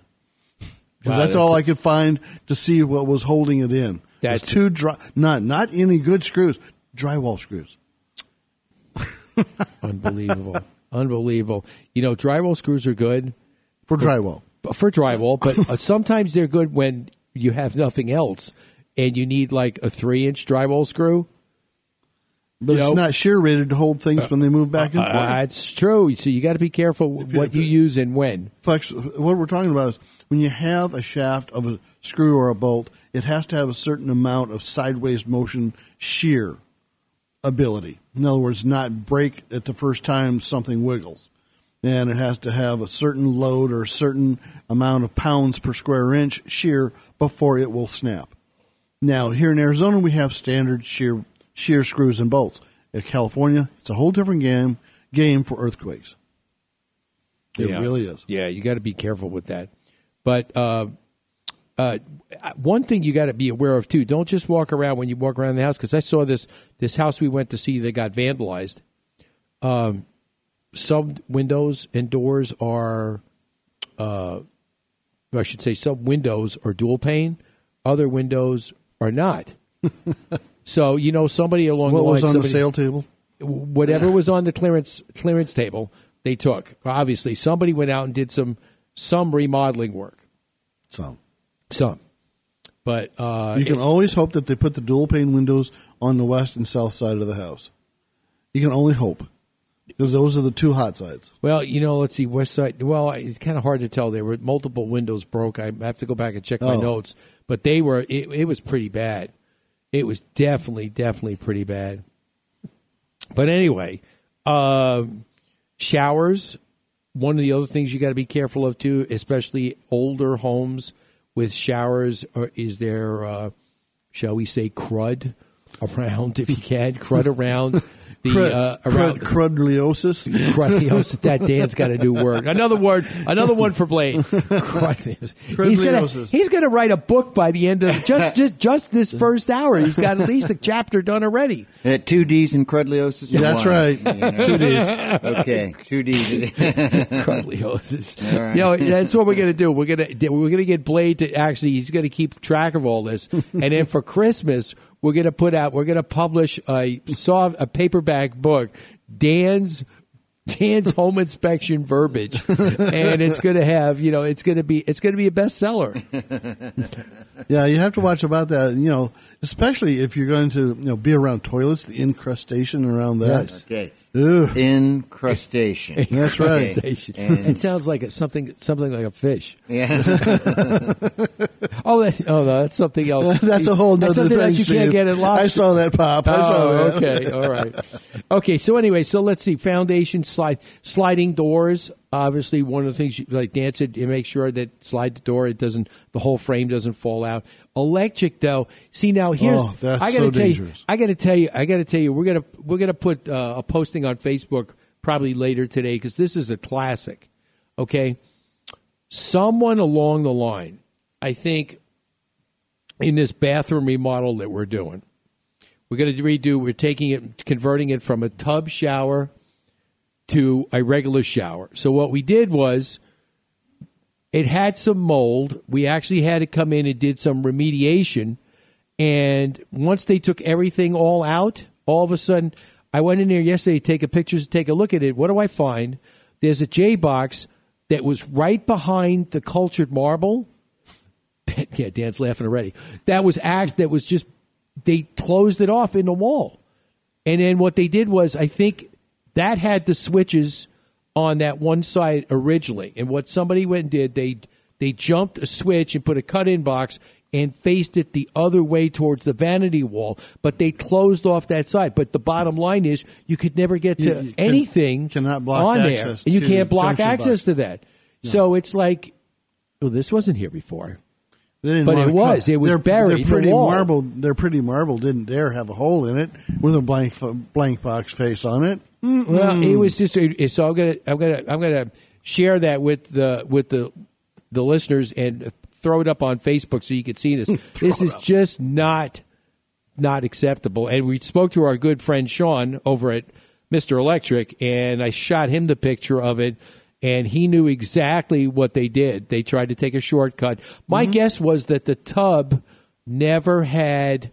Because Wow, that's all that's- I could find to see what was holding it in. That's That's- two dry, not not any good screws, drywall screws. Unbelievable. Unbelievable. You know, drywall screws are good for drywall. For drywall, but uh, sometimes they're good when you have nothing else and you need like a three inch drywall screw. But You it's not shear rated to hold things when they move back and Uh, forth. That's true. So you got to be careful what you use and when. Flex, what we're talking about is when you have a shaft of a screw or a bolt, it has to have a certain amount of sideways motion shear ability. In other words, not break at the first time something wiggles. And it has to have a certain load or a certain amount of pounds per square inch shear before it will snap. Now, here in Arizona, we have standard shear shear screws and bolts. In California, it's a whole different game game for earthquakes. It Yeah. really is. Yeah, you got to be careful with that. But uh, uh, one thing you got to be aware of too: don't just walk around when you walk around the house. Because I saw this this house we went to see that got vandalized. Um, some windows and doors are, uh, I should say, some windows are dual pane. Other windows are not. so you know, somebody along What the line, What was on the sale table? whatever was on the clearance clearance table, they took. Obviously, somebody went out and did some some remodeling work. Some, some, but uh, you can it- always hope that they put the dual pane windows on the west and south side of the house. You can only hope because those are the two hot sides. well, you know, let's see, west side. Well, it's kind of hard to tell. There were multiple windows broke. I have to go back and check my Oh. notes, but they were. It, it was pretty bad. It was definitely, definitely pretty bad. But anyway, um, showers. One of the other things you got to be careful of too, especially older homes with showers, or is there, uh, shall we say, crud around if you can, crud around the Crud- uh, crud- around crudliosis. crudliosis. That Dan's got a new word. Another word. Another one for Blade. Crudliosis. He's gonna he's gonna write a book by the end of just just, just this first hour. He's got at least a chapter done already. Uh, two D's in crudliosis. or That's right. You know? Two Ds. Okay, two D's. Crudliosis. All right. You know, that's what we're gonna do. We're gonna we're gonna get Blade to actually. He's gonna keep track of all this, and then for Christmas. We're gonna put out. We're gonna publish a soft, a paperback book Dan's Dan's home inspection verbiage, and it's going to have you know it's going to be it's going to be a bestseller. Yeah, you have to watch about that. You know, especially if you're going to you know be around toilets, the incrustation around that. Yes. Okay. Ugh. Incrustation. That's right. Incrustation. And- it sounds like a, something something like a fish. Yeah. Oh, that, oh no, that's something else. That's a whole That's nother something thing. that you can't Steve. get at lobster. I saw that pop. I oh, saw that. okay, all right. Okay, so anyway, so let's see. Foundation slide, sliding doors. Obviously, one of the things, you, like Dan said, you make sure that slide the door, it doesn't, the whole frame doesn't fall out. Electric, though. See now, here's Oh, that's I gotta so tell dangerous. You, I got to tell you, I got to tell you, we're gonna we're gonna put uh, a posting on Facebook probably later today because this is a classic. Okay, someone along the line, I think, in this bathroom remodel that we're doing, we're going to redo. We're taking it, converting it from a tub shower to a regular shower. So what we did was, it had some mold. We actually had to come in and did some remediation. And once they took everything all out, all of a sudden, I went in there yesterday to take a pictures, take a look at it. What do I find? There's a J box that was right behind the cultured marble. yeah, Dan's laughing already. That was act. That was just they closed it off in the wall, and then what they did was I think that had the switches on that one side originally, and what somebody went and did they they jumped a switch and put a cut in box and faced it the other way towards the vanity wall, but they closed off that side. But the bottom line is you could never get to You- you can- anything cannot block on there, and you can't block access box. to that. So it's like, well, this wasn't here before. But it was. cut- It was their, buried in Their the pretty wall. marble. Their pretty marble didn't dare have a hole in it with a blank blank box face on it. Well, it was just so I'm gonna I'm gonna I'm gonna share that with the with the the listeners and throw it up on Facebook so you can see this. this is just not not acceptable. And we spoke to our good friend Sean over at Mister Electric, and I shot him the picture of it. And he knew exactly what they did. They tried to take a shortcut. My guess was that the tub never had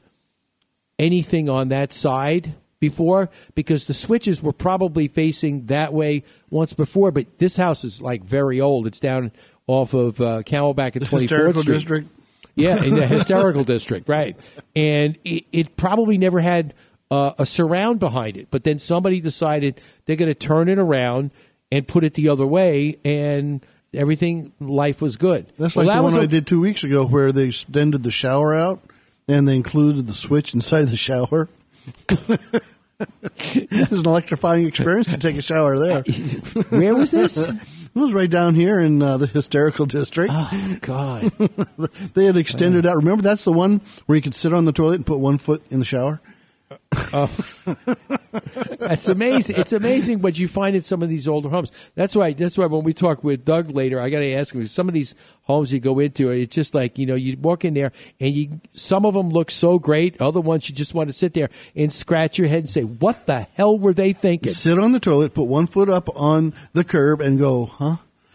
anything on that side before because the switches were probably facing that way once before. But this house is like very old. It's down off of uh, Camelback at Twenty Fourth Street. district. Yeah, in the hysterical district, right? And it, it probably never had uh, a surround behind it. But then somebody decided they're going to turn it around and put it the other way, and everything life was good. That's Well, like that the one I did two weeks ago, where they extended the shower out and they included the switch inside the shower. it was an electrifying experience to take a shower there. Where was this? It was right down here in uh, the hysterical district. Oh God! they had extended out. Remember, that's the one where you could sit on the toilet and put one foot in the shower. Oh, that's amazing! It's amazing what you find in some of these older homes. That's why. That's why when we talk with Doug later, I got to ask him. Some of these homes you go into, it's just like you know, you walk in there and you. Some of them look so great. Other ones you just want to sit there and scratch your head and say, "What the hell were they thinking?" Sit on the toilet, put one foot up on the curb, and go, huh?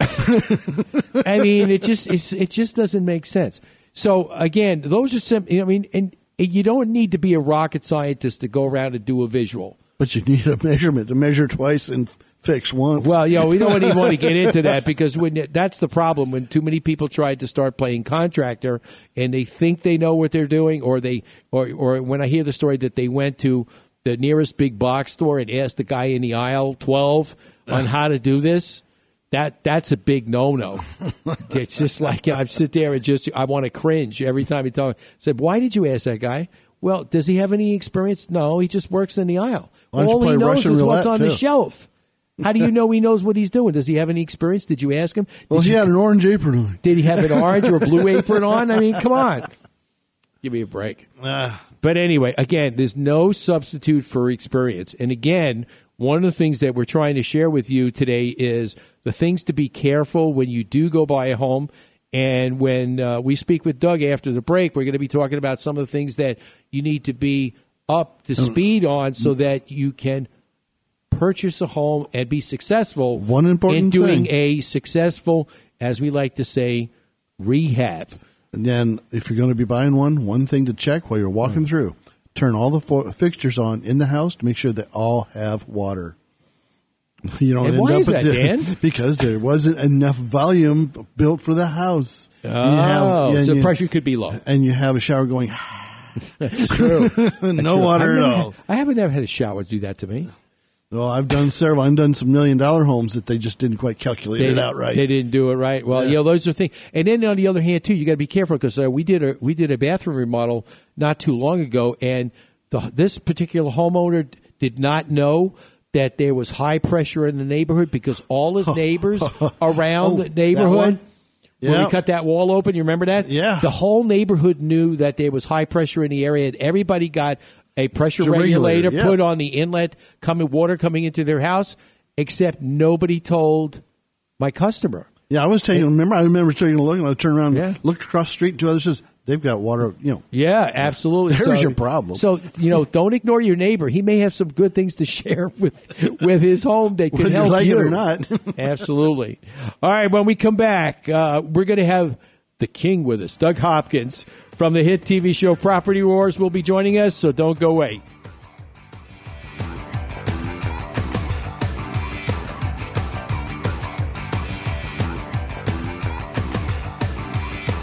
I mean, it just it's, it just doesn't make sense. So again, those are some. I mean, and you don't need to be a rocket scientist to go around and do a visual. But you need a measurement to measure twice and fix once. Well, you know, we don't even want to get into that because when that's the problem when too many people try to start playing contractor and they think they know what they're doing, or they, or or when I hear the story that they went to the nearest big box store and asked the guy in the aisle twelve on how to do this. That that's a big no no. it's just like I sit there and just I want to cringe every time he talks. Said, why did you ask that guy? Well, does he have any experience? No, he just works in the aisle. Why don't you All he knows Russian is what's on the shelf. How do you know he knows what he's doing? Does he have any experience? Did you ask him? Did well, he you- had an orange apron on. did he have an orange or a blue apron on? I mean, come on. Give me a break. Ah. But anyway, again, there's no substitute for experience. And again, one of the things that we're trying to share with you today is the things to be careful when you do go buy a home. And when uh, we speak with Doug after the break, we're going to be talking about some of the things that you need to be up to mm. speed on so mm. that you can purchase a home and be successful One important in doing thing. a successful, as we like to say, rehab. And then, if you're going to be buying one, one thing to check while you're walking mm. through: turn all the fo- fixtures on in the house to make sure they all have water. You don't And end why up is that, the- Dan? because there wasn't enough volume built for the house. And have- Oh, and so you- pressure could be low. and you have a shower going. That's true. That's no true. water I've at never- all. I haven't ever had a shower do that to me. Well, I've done several. I've done some million dollar homes that they just didn't quite calculate it out right. They didn't do it right. Well, you know, those are things. And then on the other hand, too, you got to be careful because uh, we did a we did a bathroom remodel not too long ago, and the, this particular homeowner did not know that there was high pressure in the neighborhood because all his neighbors around Oh, the neighborhood. Where Yeah. we cut that wall open, you remember that? Yeah. The whole neighborhood knew that there was high pressure in the area, and everybody got a pressure a regulator, regulator yeah. put on the inlet, coming water coming into their house. Except nobody told my customer. Yeah, I was taking. Remember, I remember taking a look, and I turned around, Yeah. looked across the street. Two others says they've got water. You know, Yeah, absolutely. There's your problem. So you know, don't ignore your neighbor. He may have some good things to share with with his home that could Whether you help like it you or not. absolutely. All right, when we come back, uh, we're going to have the king with us, Doug Hopkins from the hit TV show Property Wars, will be joining us. So don't go away.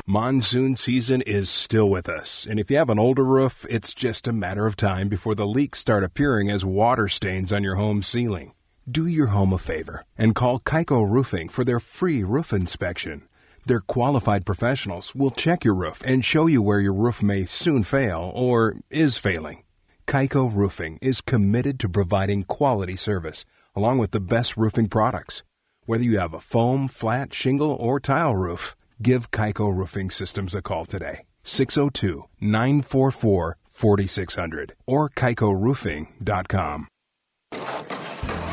Monsoon season is still with us, and if you have an older roof, it's just a matter of time before the leaks start appearing as water stains on your home ceiling. Do your home a favor and call Kaiko Roofing for their free roof inspection. Their qualified professionals will check your roof and show you where your roof may soon fail or is failing. Kaiko Roofing is committed to providing quality service along with the best roofing products. Whether you have a foam, flat, shingle, or tile roof, give Kaiko Roofing Systems a call today. 602 944 4600 or kaikoroofing.com.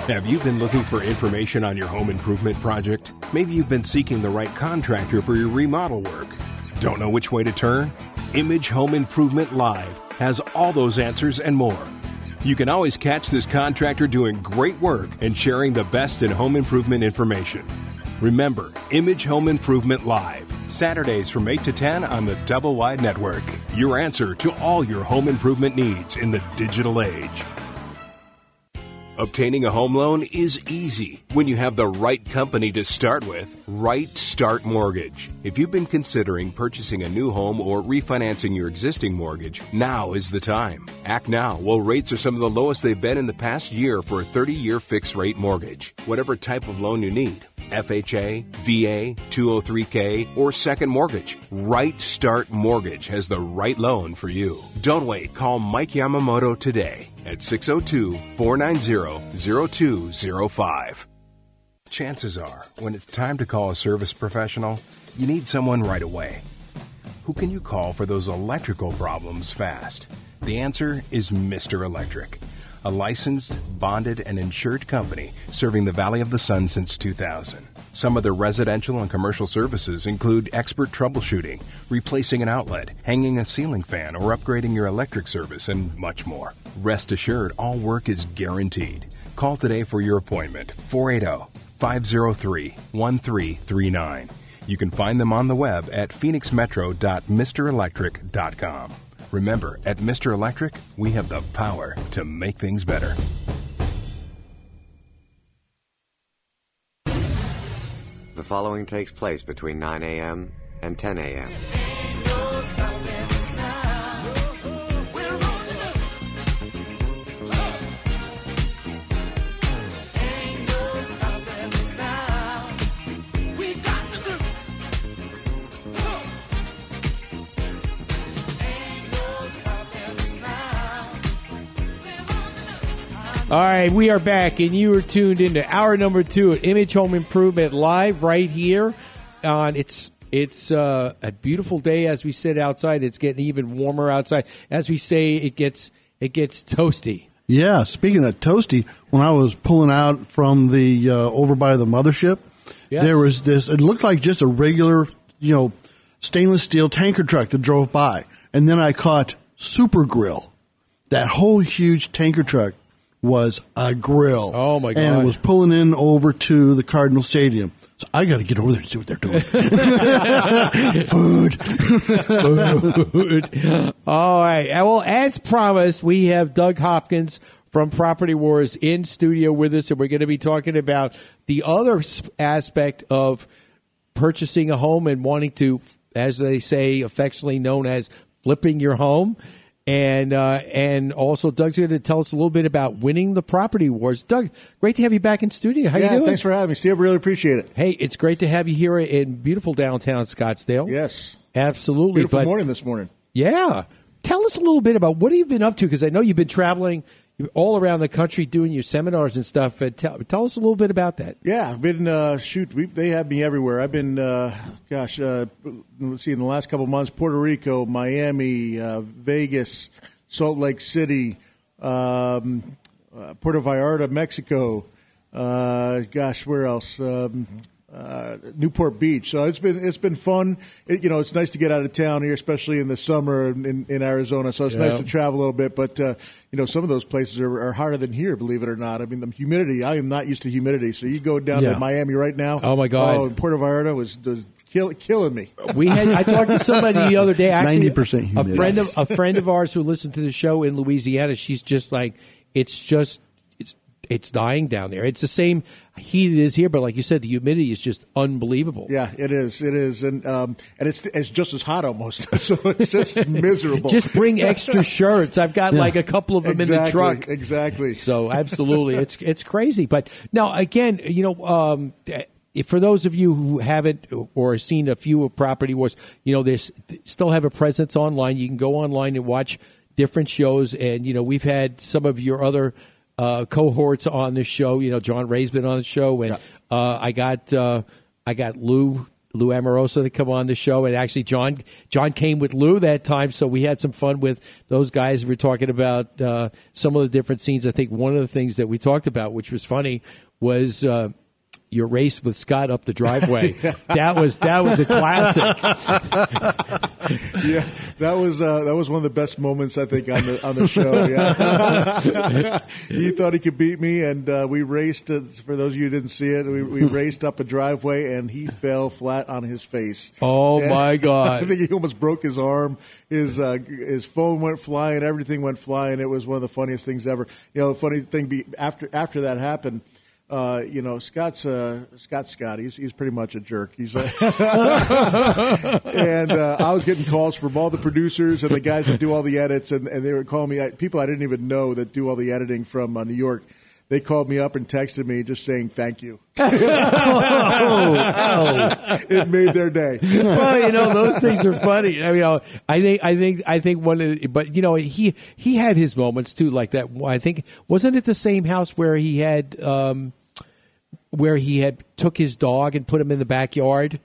Have you been looking for information on your home improvement project? Maybe you've been seeking the right contractor for your remodel work. Don't know which way to turn? Image Home Improvement Live has all those answers and more. You can always catch this contractor doing great work and sharing the best in home improvement information. Remember, Image Home Improvement Live, Saturdays from 8 to 10 on the Double Wide Network. Your answer to all your home improvement needs in the digital age. Obtaining a home loan is easy when you have the right company to start with Right Start Mortgage. If you've been considering purchasing a new home or refinancing your existing mortgage, now is the time. Act now while rates are some of the lowest they've been in the past year for a 30 year fixed rate mortgage. Whatever type of loan you need FHA, VA, 203K, or second mortgage, Right Start Mortgage has the right loan for you. Don't wait. Call Mike Yamamoto today at 602 490 0205. Chances are, when it's time to call a service professional, you need someone right away. Who can you call for those electrical problems fast? The answer is Mr. Electric, a licensed, bonded, and insured company serving the Valley of the Sun since 2000. Some of their residential and commercial services include expert troubleshooting, replacing an outlet, hanging a ceiling fan, or upgrading your electric service, and much more. Rest assured, all work is guaranteed. Call today for your appointment 480 503 1339. You can find them on the web at phoenixmetro.mrelectric.com. Remember, at Mr. Electric, we have the power to make things better. Following takes place between 9 a.m. and 10 a.m. All right, we are back, and you are tuned into hour number two at Image Home Improvement live right here. On it's it's uh, a beautiful day as we sit outside. It's getting even warmer outside. As we say, it gets it gets toasty. Yeah, speaking of toasty, when I was pulling out from the uh, over by the mothership, Yes. there was this. It looked like just a regular, you know, stainless steel tanker truck that drove by, and then I caught Super Grill. That whole huge tanker truck was a grill. Oh, my And God. it was pulling in over to the Cardinal Stadium. So I got to get over there and see what they're doing. Food. Food. All right. Uh, Well, as promised, we have Doug Hopkins from Property Wars in studio with us, and we're going to be talking about the other aspect of purchasing a home and wanting to, as they say, affectionately known as flipping your home. And uh, and also Doug's going to tell us a little bit about winning the property wars. Doug, great to have you back in studio. How yeah, you doing? thanks for having me, Steve. Really appreciate it. Hey, it's great to have you here in beautiful downtown Scottsdale. Yes, absolutely. Beautiful but- morning this morning. Yeah, tell us a little bit about what have you been up to because I know you've been traveling all around the country doing your seminars and stuff. And tell, tell us a little bit about that. Yeah, I've been uh, shoot. We, they have me everywhere. I've been, uh, gosh, uh, let's see, in the last couple months, Puerto Rico, Miami, uh, Vegas, Salt Lake City, um, uh, Puerto Vallarta, Mexico. Uh, gosh, where else? Um, uh, Newport Beach. So it's been it's been fun. It, you know, it's nice to get out of town here, especially in the summer in, in Arizona. So it's Yeah. nice to travel a little bit. But uh, you know, some of those places are, are harder than here. Believe it or not. I mean, the humidity. I am not used to humidity. So you go down Yeah. to Miami right now. Oh, my God. Oh, Puerto Vallarta was was kill, killing me. We had I talked to somebody the other day. 90% a friend of a friend of ours who listened to the show in Louisiana. She's just like it's just it's it's dying down there. It's the same heat it is here, but like you said, the humidity is just unbelievable. Yeah, it is. It is, and um, and it's it's just as hot almost. so it's just miserable. Just bring extra shirts. I've got Yeah. like a couple of them in the truck. Exactly. So absolutely, it's it's crazy. But now again, you know, um, if for those of you who haven't or seen a few of Property Wars, you know, they still have a presence online. You can go online and watch different shows, and you know, we've had some of your other. Uh, cohorts on the show, you know, John Ray's been on the show, and uh, I got uh, I got Lou Lou Amoroso to come on the show, and actually John John came with Lou that time, so we had some fun with those guys. We were talking about uh, some of the different scenes. I think one of the things that we talked about, which was funny, was. Your race with Scott up the driveway. that was that was a classic. yeah, that was uh, that was one of the best moments I think on the on the show. Yeah, he thought he could beat me, and uh, we raced. Uh, for those of you who didn't see it, we, we raced up a driveway, and he fell flat on his face. Oh, And my God. I think he almost broke his arm. His uh, his phone went flying. Everything went flying. It was one of the funniest things ever. You know, funny thing be after after that happened. Uh, you know, Scott's uh, Scott's Scott. He's he's pretty much a jerk. He's like, and uh, I was getting calls from all the producers and the guys that do all the edits, and, and they were calling me I- people I didn't even know that do all the editing from uh, New York. They called me up and texted me just saying thank you. it made their day. well, you know those things are funny. I mean, you know, I think I think I think one of the, but you know he he had his moments too, like that. I think wasn't it the same house where he had um, where he had took his dog and put him in the backyard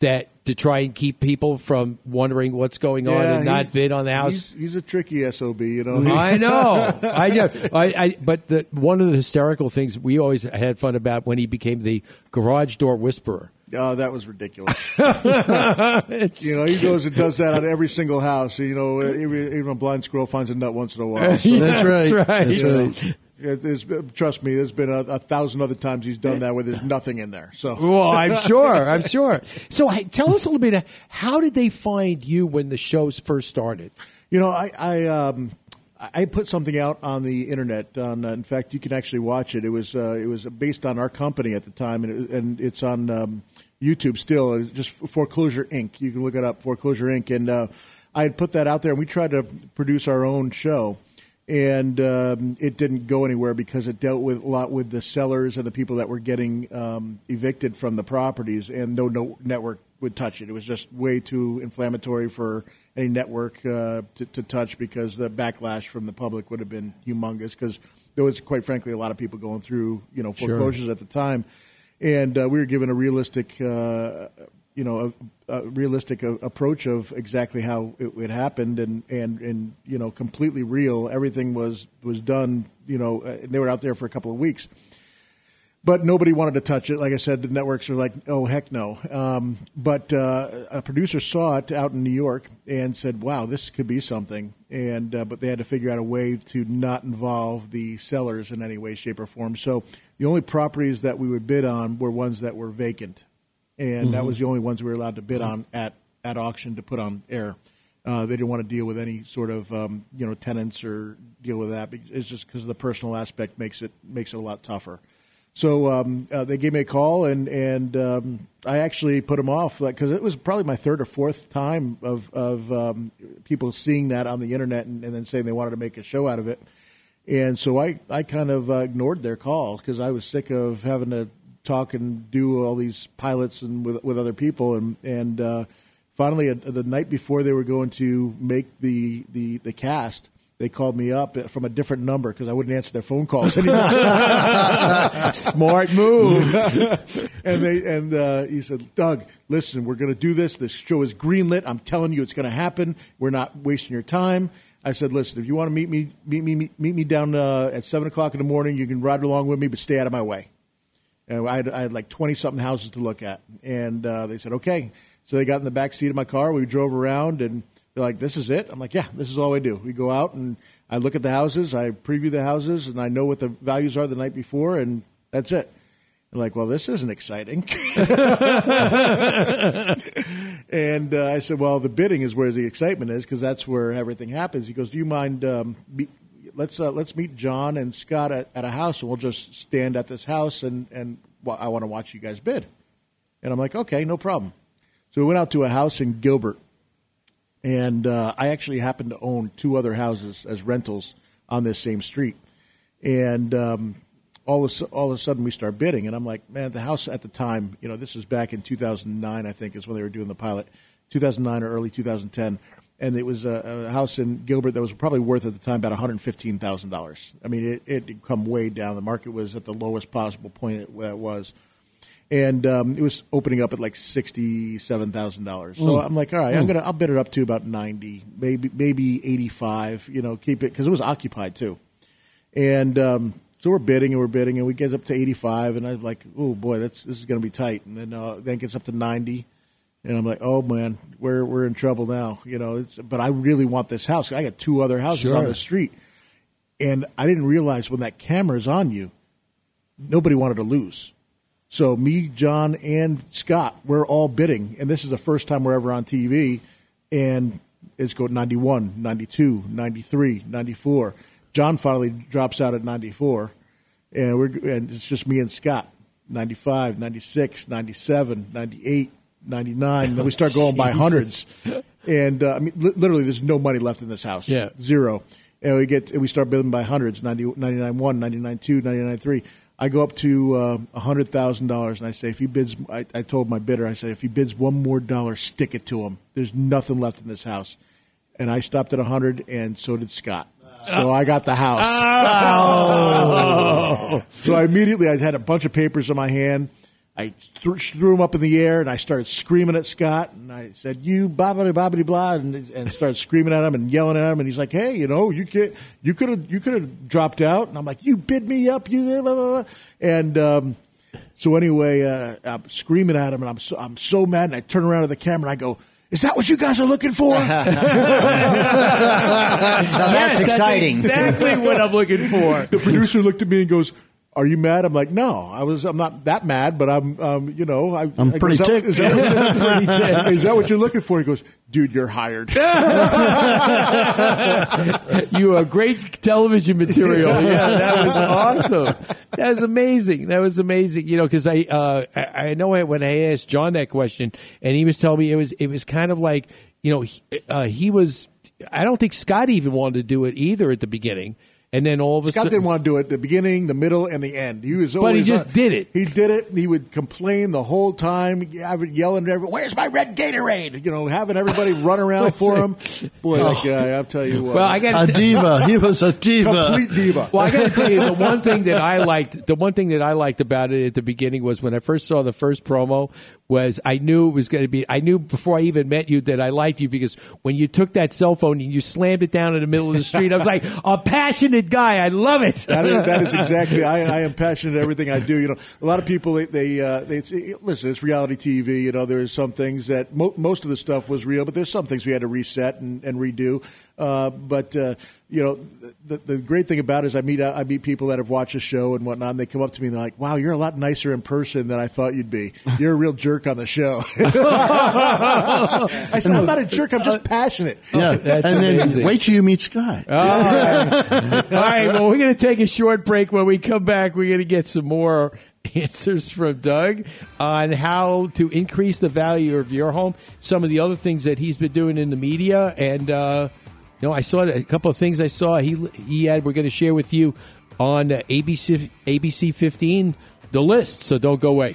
that to try and keep people from wondering what's going on Yeah, and not bid on the house. He's, he's a tricky sob, you know. I know. I know. I, I, but the, one of the hysterical things we always had fun about when he became the garage door whisperer. Oh, that was ridiculous. It's- you know, he goes and does that on every single house. You know, even, even a blind squirrel finds a nut once in a while. So- That's right. That's right. That's right. Trust me, there's been a, a thousand other times he's done that where there's nothing in there. So, Well, I'm sure. I'm sure. So, tell us a little bit. Of, how did they find you when the shows first started? You know, I I, um, I put something out on the internet. On, uh, in fact, you can actually watch it. It was uh, it was based on our company at the time, and, it, and it's on um, YouTube still. It's just Foreclosure Inc. You can look it up, Foreclosure Inc. And uh, I had put that out there, and we tried to produce our own show. And um, it didn't go anywhere because it dealt with a lot with the sellers and the people that were getting um, evicted from the properties, and no, no network would touch it. It was just way too inflammatory for any network uh, to, to touch because the backlash from the public would have been humongous. Because there was, quite frankly, a lot of people going through you know Sure. foreclosures at the time, and uh, we were given a realistic. Uh, you know, a, a realistic a, approach of exactly how it, it happened, and, and, and you know, completely real. Everything was was done. You know, uh, they were out there for a couple of weeks, but nobody wanted to touch it. Like I said, the networks are like, oh heck no. Um, but uh, a producer saw it out in New York and said, wow, this could be something. And uh, but they had to figure out a way to not involve the sellers in any way, shape, or form. So the only properties that we would bid on were ones that were vacant, and that Mhm. was the only ones we were allowed to bid on at at auction to put on air. Uh, they didn't want to deal with any sort of um, you know tenants or deal with that. It's just because the personal aspect makes it makes it a lot tougher. So um, uh, they gave me a call, and and um, I actually put them off because it was probably my third or fourth time of of um, people seeing that on the internet and, and, then saying they wanted to make a show out of it. And so I I kind of uh, ignored their call because I was sick of having to talk and do all these pilots and with with other people, and and uh, finally uh, the night before they were going to make the the the cast they called me up from a different number because I wouldn't answer their phone calls anymore. Smart move. and they and uh, he said, Doug, listen, we're going to do this. This show is greenlit. I'm telling you, it's going to happen. We're not wasting your time. I said, listen, if you want to meet me, meet me, meet, meet me down uh, at seven o'clock in the morning. You can ride along with me, but stay out of my way. And I had, I had like twenty something houses to look at, and uh, they said, okay. So they got in the back seat of my car. We drove around and they're like, "This is it." I'm like, "Yeah, this is all I do. We go out and I look at the houses, I preview the houses, and I know what the values are the night before, and that's it." They're like, "Well, this isn't exciting." and uh, I said, "Well, the bidding is where the excitement is because that's where everything happens." He goes, "Do you mind? Um, be, let's uh, let's meet John and Scott at, at, a house, and we'll just stand at this house, and and well, I want to watch you guys bid." And I'm like, "Okay, no problem." So we went out to a house in Gilbert and uh, I actually happened to own two other houses as rentals on this same street. And um, all of all of a sudden we start bidding, and I'm like, man, the house at the time, you know, this is back in 2009, I think, is when they were doing the pilot, 2009 or early 2010, and it was a, a house in Gilbert that was probably worth at the time about 115 thousand dollars. I mean, it it had come way down. The market was at the lowest possible point it, it was and um, it was opening up at like sixty seven thousand dollars. So mm. I'm like, all right, mm. I'm gonna I'll bid it up to about ninety, maybe maybe eighty five. You know, keep it because it was occupied too, and um, so we're bidding and we're bidding and we get up to eighty five, and I'm like, oh boy, that's this is gonna be tight, and then uh, then it gets up to ninety. And I'm like, oh man, we're we're in trouble now, you know. but I really want this house. I got two other houses sure. on the street, and I didn't realize when that camera is on you, nobody wanted to lose. So me, John, and Scott, we're all bidding, and this is the first time we're ever on TV, and it's go 91, 92, 93, 94. John finally drops out at 94, and we're and it's just me and Scott. 95, 96, 97, 98, 99. And then we start going by hundreds. And uh, I mean, li- literally, there's no money left in this house. Yeah. Zero. And we get we start bidding by hundreds 90, 99 1, 99 2, 99 3. I go up to uh, a hundred thousand dollars, and I say, if he bids, I, I, told my bidder, I said, if he bids one more dollar, stick it to him. There's nothing left in this house, and I stopped at a hundred, and so did Scott. So I got the house. Oh. so I immediately, I had a bunch of papers in my hand. I th- threw him up in the air and I started screaming at Scott and I said, "You bobbity bobbity blah," and, and started screaming at him and yelling at him. And he's like, "Hey, you know, you can you could have you could have dropped out." And I'm like, "You bid me up, you." Blah, blah, blah. And um, so anyway, uh, I'm screaming at him and I'm so, I'm so mad. And I turn around to the camera and I go. Is that what you guys are looking for? now that's yes, exciting. That's exactly what I'm looking for. The producer looked at me and goes, are you mad? I'm like, no, I was. I'm not that mad, but I'm, um, you know, I, am pretty ticked. Is, that, is that what you're looking for? He goes, dude, you're hired. you are great television material. Yeah, that was awesome. That was amazing. That was amazing. You know, because I, uh, I, I know when I asked John that question, and he was telling me it was, it was kind of like, you know, he, uh, he was. I don't think Scott even wanted to do it either at the beginning and then all of a Scott sudden, didn't want to do it the beginning, the middle, and the end. He was, but he just on, did it. He did it. He would complain the whole time, yelling at everyone, "Where's my red Gatorade?" You know, having everybody run around for him. Boy, that oh. guy! I'll tell you what. Well, I got a diva. He was a diva, complete diva. Well, I got to tell you, the one thing that I liked, the one thing that I liked about it at the beginning was when I first saw the first promo was I knew it was going to be. I knew before I even met you that I liked you because when you took that cell phone and you slammed it down in the middle of the street, I was like a passionate guy. I love it. That is, that is exactly. I, I am passionate at everything I do. You know, a lot of people they they, uh, they listen. It's reality TV. You know, there's some things that mo- most of the stuff was real, but there's some things we had to reset and, and redo. Uh, but uh, you know, the, the great thing about it is I meet I meet people that have watched the show and whatnot, and they come up to me and they're like, "Wow, you're a lot nicer in person than I thought you'd be. You're a real jerk on the show." I said, "I'm not a jerk. I'm just passionate." Yeah, That's and amazing. then wait till you meet Scott. All right. All right. Well, we're going to take a short break. When we come back, we're going to get some more answers from Doug on how to increase the value of your home, some of the other things that he's been doing in the media. And, uh, you know, I saw a couple of things I saw he, he had, we're going to share with you on ABC, ABC 15, the list. So don't go away.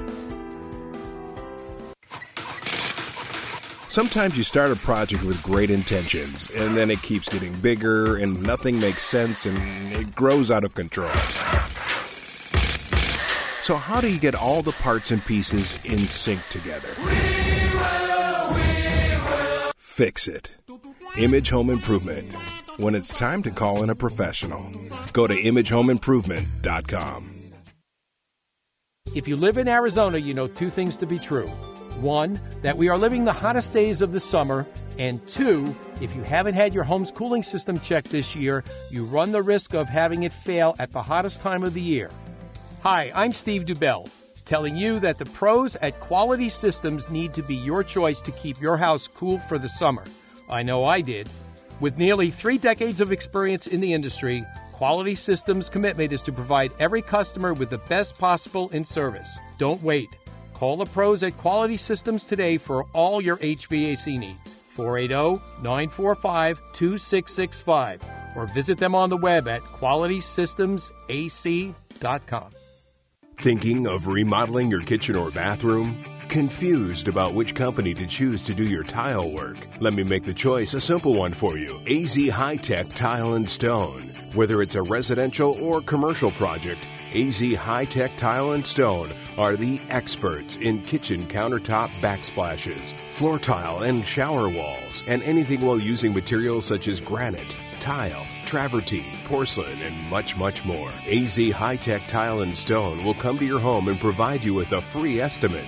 Sometimes you start a project with great intentions, and then it keeps getting bigger, and nothing makes sense, and it grows out of control. So, how do you get all the parts and pieces in sync together? Fix it. Image Home Improvement. When it's time to call in a professional, go to imagehomeimprovement.com. If you live in Arizona, you know two things to be true. One, that we are living the hottest days of the summer. And two, if you haven't had your home's cooling system checked this year, you run the risk of having it fail at the hottest time of the year. Hi, I'm Steve Dubell, telling you that the pros at Quality Systems need to be your choice to keep your house cool for the summer. I know I did. With nearly three decades of experience in the industry, Quality Systems' commitment is to provide every customer with the best possible in service. Don't wait. Call the pros at Quality Systems today for all your HVAC needs. 480 945 2665 or visit them on the web at qualitysystemsac.com. Thinking of remodeling your kitchen or bathroom? Confused about which company to choose to do your tile work? Let me make the choice a simple one for you AZ High Tech Tile and Stone. Whether it's a residential or commercial project, AZ High Tech Tile and Stone are the experts in kitchen countertop backsplashes, floor tile and shower walls, and anything while using materials such as granite, tile, travertine, porcelain, and much, much more. AZ High Tech Tile and Stone will come to your home and provide you with a free estimate.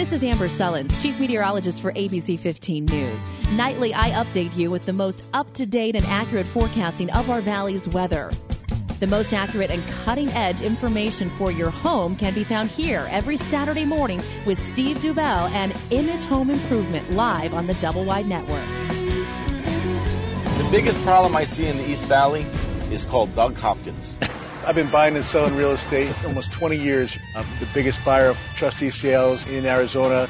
This is Amber Sullins, Chief Meteorologist for ABC 15 News. Nightly, I update you with the most up to date and accurate forecasting of our valley's weather. The most accurate and cutting edge information for your home can be found here every Saturday morning with Steve Dubell and Image Home Improvement live on the Double Wide Network. The biggest problem I see in the East Valley is called Doug Hopkins. I've been buying and selling real estate for almost 20 years. I'm the biggest buyer of trustee sales in Arizona.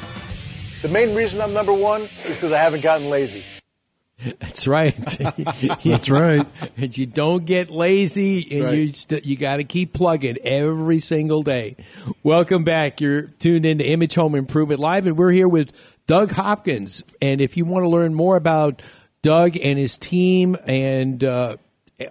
The main reason I'm number one is because I haven't gotten lazy. That's right. That's right. And you don't get lazy, and right. you st- you got to keep plugging every single day. Welcome back. You're tuned into Image Home Improvement Live, and we're here with Doug Hopkins. And if you want to learn more about Doug and his team, and uh,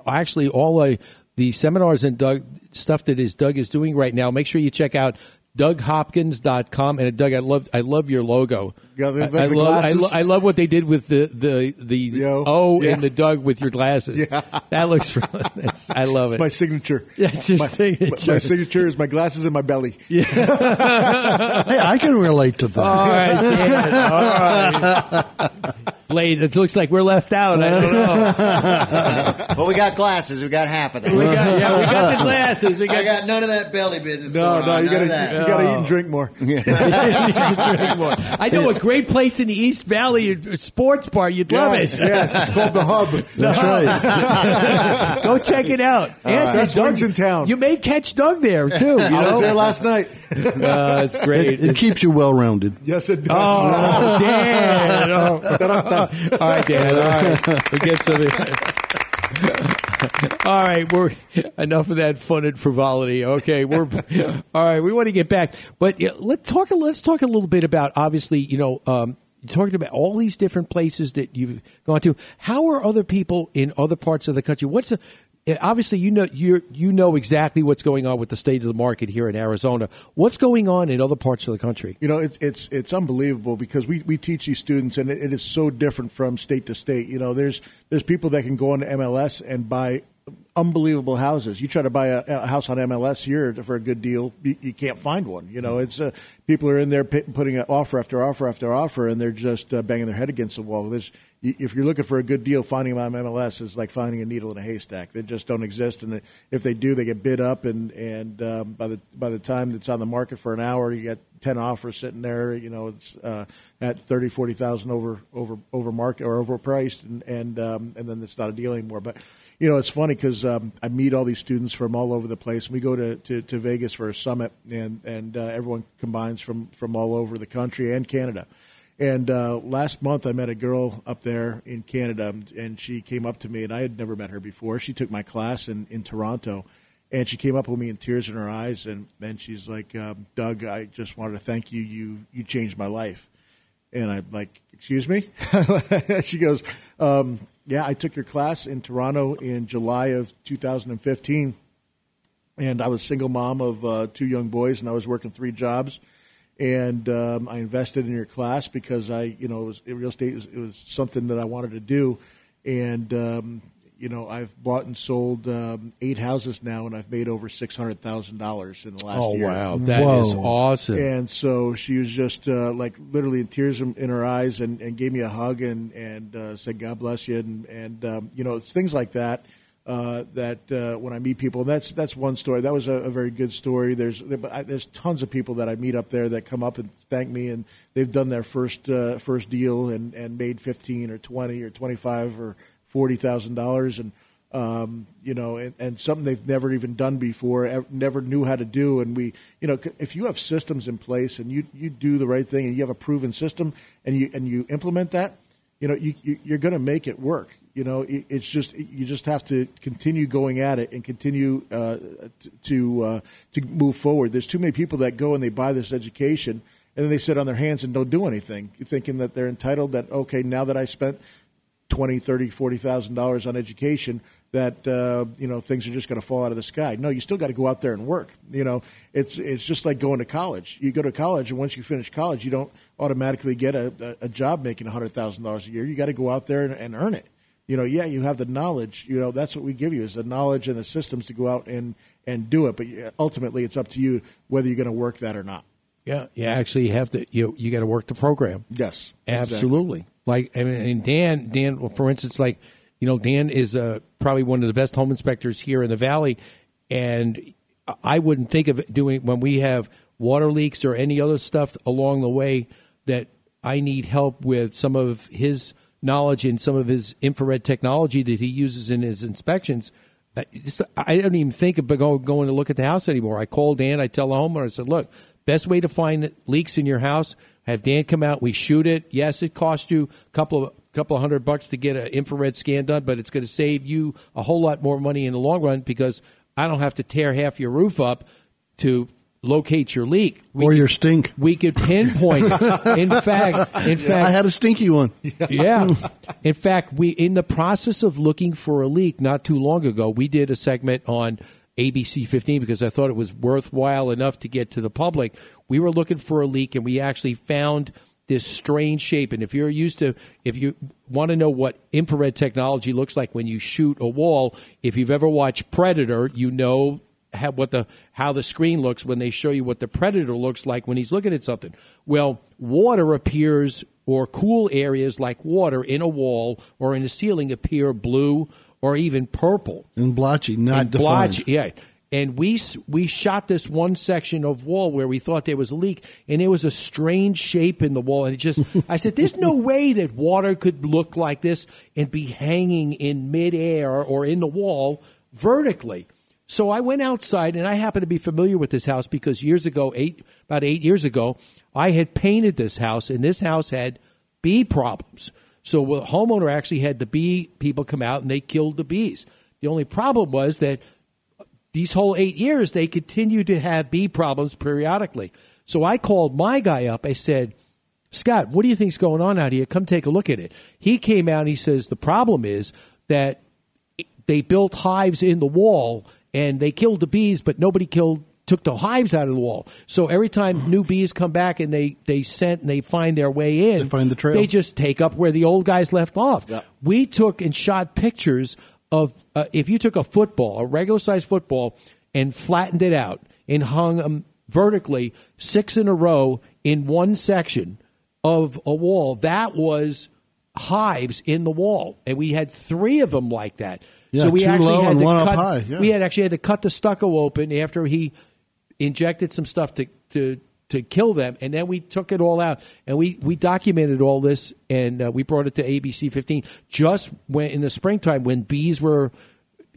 actually all uh, the seminars and Doug stuff that is Doug is doing right now, make sure you check out DougHopkins.com. And Doug, I love I love your logo. Yeah, they- I, I love I, lo- I love what they did with the the the O yeah. and the Doug with your glasses. Yeah. That looks really, that's, I love It's it. my signature. That's your my, signature. My, signature is my glasses and my belly. Yeah. hey, I can relate to that. All right, Dan. All right. Blade, it looks like we're left out. I don't know. but we got glasses. We got half of them. We got- yeah, we got the glasses. We got- I got none of that belly business. No, going no, on, you gotta you gotta eat and drink more. Drink more. I know a great place in the East Valley, a sports bar. You'd love Yes, it. yeah, it's called the Hub. The Hub. Go check it out. Ask Best Doug- wings in town. You may catch Doug there too. You I know? was there last night. Uh, it's great. It, it keeps you well rounded. Yes, it does. Oh, Dan. All right, Dan. All right. We get some. All right, we're enough of that fun and frivolity. Okay, we're all right. We want to get back, but yeah, let's talk. Let's talk a little bit about obviously, you know, um, talked about all these different places that you've gone to. How are other people in other parts of the country? What's the obviously you know you you know exactly what's going on with the state of the market here in Arizona. What's going on in other parts of the country? You know, it's it's it's unbelievable because we, we teach these students, and it, it is so different from state to state. You know, there's there's people that can go on MLS and buy unbelievable houses. You try to buy a, a house on MLS here for a good deal, you, you can't find one. You know, it's uh, people are in there p- putting an offer after offer after offer, and they're just uh, banging their head against the wall. There's if you're looking for a good deal, finding them on MLS is like finding a needle in a haystack. They just don't exist, and if they do, they get bid up, and and um, by the by the time it's on the market for an hour, you get ten offers sitting there. You know, it's uh, at thirty, forty thousand over over over market or overpriced, and and um, and then it's not a deal anymore. But you know, it's funny because um, I meet all these students from all over the place. We go to, to, to Vegas for a summit, and and uh, everyone combines from from all over the country and Canada. And uh, last month, I met a girl up there in Canada, and she came up to me, and I had never met her before. She took my class in, in Toronto, and she came up with me in tears in her eyes, and, then she's like, um, "Doug, I just wanted to thank you. You you changed my life." And I'm like, "Excuse me?" she goes, um, "Yeah, I took your class in Toronto in July of 2015." and I was single mom of uh, two young boys, and I was working three jobs. And um, I invested in your class because I, you know, it was, real estate is, it was something that I wanted to do. And um, you know, I've bought and sold um, eight houses now, and I've made over six hundred thousand dollars in the last Oh, year. wow. That is Whoa. awesome. And so she was just uh, like literally in tears in in her eyes, and, and gave me a hug and and uh, said, "God bless you," and and um, you know, it's things like that uh, that uh, when I meet people, that's that's one story. That was a, a very good story. There's there's tons of people that I meet up there that come up and thank me, and they've done their first uh, first deal and, and made fifteen or twenty or twenty five or forty thousand dollars, and um, you know, and, and something they've never even done before, ev- never knew how to do. And we, you know, if you have systems in place and you you do the right thing and you have a proven system and you and you implement that, you know, you, you you're going to make it work. You know, it, it's just you just have to continue going at it and continue uh, to uh, to move forward. There's too many people that go and they buy this education and then they sit on their hands and don't do anything, thinking that they're entitled. That okay, now that I spent twenty, thirty, forty thousand dollars on education, that uh, you know things are just going to fall out of the sky. No, you still got to go out there and work. You know, it's it's just like going to college. You go to college, and once you finish college, you don't automatically get a, a, a job making hundred thousand dollars a year. You got to go out there and, and earn it. You know, yeah, you have the knowledge. You know, that's what we give you is the knowledge and the systems to go out and and do it. But ultimately, it's up to you whether you're going to work that or not. Yeah, you actually have to. You you got to work the program. Yes, absolutely. Like I mean, and Dan, Dan, well, for instance, like you know, Dan is uh, probably one of the best home inspectors here in the valley, and I wouldn't think of doing when we have water leaks or any other stuff along the way that I need help with some of his knowledge and some of his infrared technology that he uses in his inspections. I don't even think of going to look at the house anymore. I call Dan, I tell the homeowner, I said, look, best way to find leaks in your house, have Dan come out, we shoot it. Yes, it costs you a couple of couple of hundred bucks to get an infrared scan done, but it's going to save you a whole lot more money in the long run because I don't have to tear half your roof up to locate your leak. We or could- your stink. We could pinpoint it. In fact, in fact, I had a stinky one. yeah. In fact, we in the process of looking for a leak not too long ago, we did a segment on ABC 15 because I thought it was worthwhile enough to get to the public. We were looking for a leak and we actually found this strange shape. And if you're used to, if you want to know what infrared technology looks like when you shoot a wall, if you've ever watched Predator, you know how, what the how the screen looks when they show you what the predator looks like when he's looking at something. Well, water appears or cool areas like water in a wall or in a ceiling appear blue or even purple. And blotchy, not And defined. blotchy, yeah. And we we shot this one section of wall where we thought there was a leak, and there was a strange shape in the wall. And it just, I said, "There's no way that water could look like this and be hanging in midair or in the wall vertically." So I went outside, and I happen to be familiar with this house because years ago, eight about eight years ago, I had painted this house, and this house had bee problems. So the homeowner actually had the bee people come out, and they killed the bees. The only problem was that these whole eight years, they continued to have bee problems periodically. So I called my guy up. I said, Scott, what do you think's going on out here? Come take a look at it. He came out and he says the problem is that they built hives in the wall and they killed the bees, but nobody killed took the hives out of the wall. So every time new bees come back and they they scent and they find their way in, They find the trail. They just take up where the old guys left off. We took and shot pictures of uh, if you took a football, a regular sized football, and flattened it out and hung them vertically six in a row in one section of a wall. That was hives in the wall, and we had three of them like that. Yeah, so we actually had to cut. yeah. We had actually had to cut the stucco open after he injected some stuff to to to kill them, and then we took it all out and we we documented all this and uh, we brought it to ABC 15 just when in the springtime when bees were.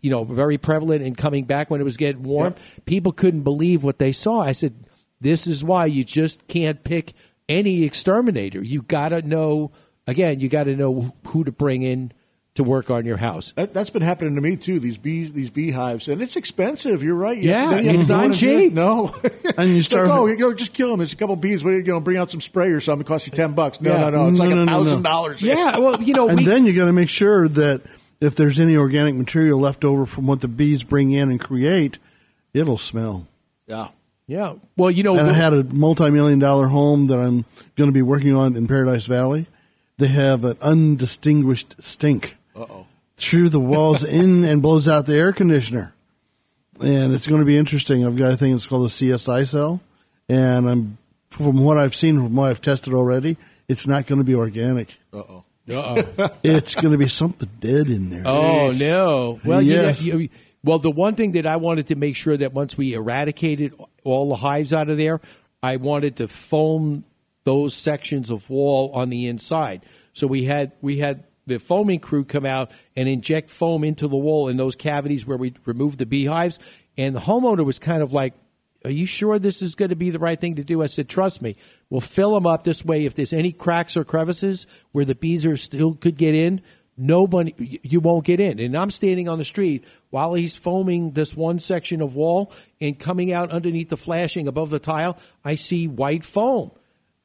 You know, very prevalent and coming back when it was getting warm. People couldn't believe what they saw. I said, "This is why you just can't pick any exterminator. You got to know again. You got to know who to bring in to work on your house. That, that's been happening to me too. These bees, these beehives, and it's expensive. You're right. You Yeah, have it's not in and do cheap. it. No, And you It's start. like, oh, you know, just kill them. It's a couple bees. What, you know, bring out some spray or something. It costs you ten bucks. No, Yeah. no, no. It's No, like a no, no. thousand dollars. Yeah, well, you know, and we, then you got to make sure that if there's any organic material left over from what the bees bring in and create, it'll smell. yeah. yeah. Well, you know, And I had a multi-million dollar home that I'm going to be working on in Paradise Valley. They have an undistinguished stink Uh-oh. through the walls in and blows out the air conditioner. And it's going to be interesting. I've got a thing that's called a CSI cell, and I'm from what I've seen, from what I've tested already, it's not going to be organic. Uh-oh. Uh-oh. it's going to be something dead in there. Oh no! Well, Yes. you know, you- well, the one thing that I wanted to make sure that once we eradicated all the hives out of there, I wanted to foam those sections of wall on the inside. So we had we had the foaming crew come out and inject foam into the wall in those cavities where we removed the beehives. And the homeowner was kind of like, "Are you sure this is going to be the right thing to do?" I said, "Trust me. We'll fill them up this way. If there's any cracks or crevices where the bees are still could get in, nobody you won't get in and i'm standing on the street while he's foaming this one section of wall and coming out underneath the flashing above the tile i see white foam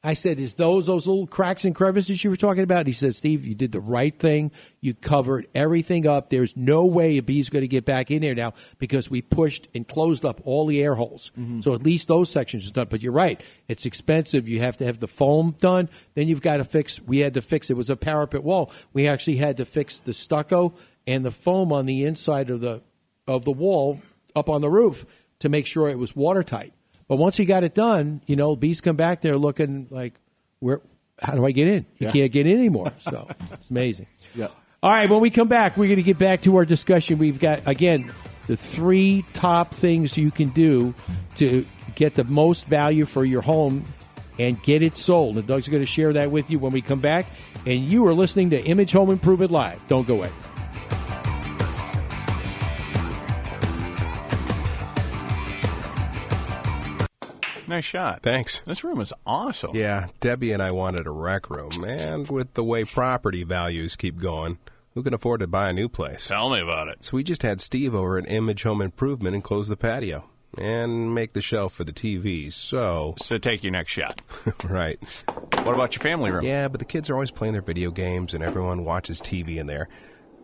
i said is those those little cracks and crevices you were talking about? He said steve you did the right thing. You covered everything up. There's no way a bee's going to get back in there now because we pushed and closed up all the air holes. Mm-hmm. So at least those sections are done. But you're right. It's expensive. You have to have the foam done. Then you've got to fix we had to fix it was a parapet wall. We actually had to fix the stucco and the foam on the inside of the of the wall up on the roof to make sure it was watertight but once he got it done you know bees come back there looking like where how do i get in you Yeah. can't get in anymore so it's amazing Yeah. all right, when we come back, we're going to get back to our discussion. We've got, again, the three top things you can do to get the most value for your home and get it sold. And Doug's going to share that with you when we come back. And you are listening to Image Home Improvement Live. Don't go away. Nice shot. Thanks. This room is awesome. Yeah, Debbie and I wanted a rec room, and with the way property values keep going, who can afford to buy a new place? Tell me about it. So we just had Steve over at Image Home Improvement and close the patio and make the shelf for the TVs. So, So take your next shot. right. What about your family room? Yeah, but the kids are always playing their video games and everyone watches TV in there.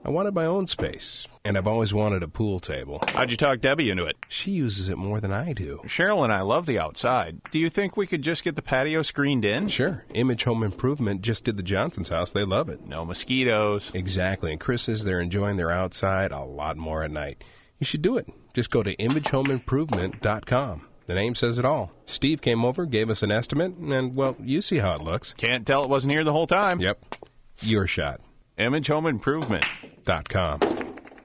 I wanted my own space, and I've always wanted a pool table. How'd you talk Debbie into it? She uses it more than I do. Cheryl and I love the outside. Do you think we could just get the patio screened in? Sure. Image Home Improvement just did the Johnson's house. They love it. No mosquitoes. Exactly. And Chris says they're enjoying their outside a lot more at night. You should do it. Just go to imagehomeimprovement.com. The name says it all. Steve came over, gave us an estimate, and, well, you see how it looks. Can't tell it wasn't here the whole time. Yep. Your shot. Image Home Improvement. Dot com.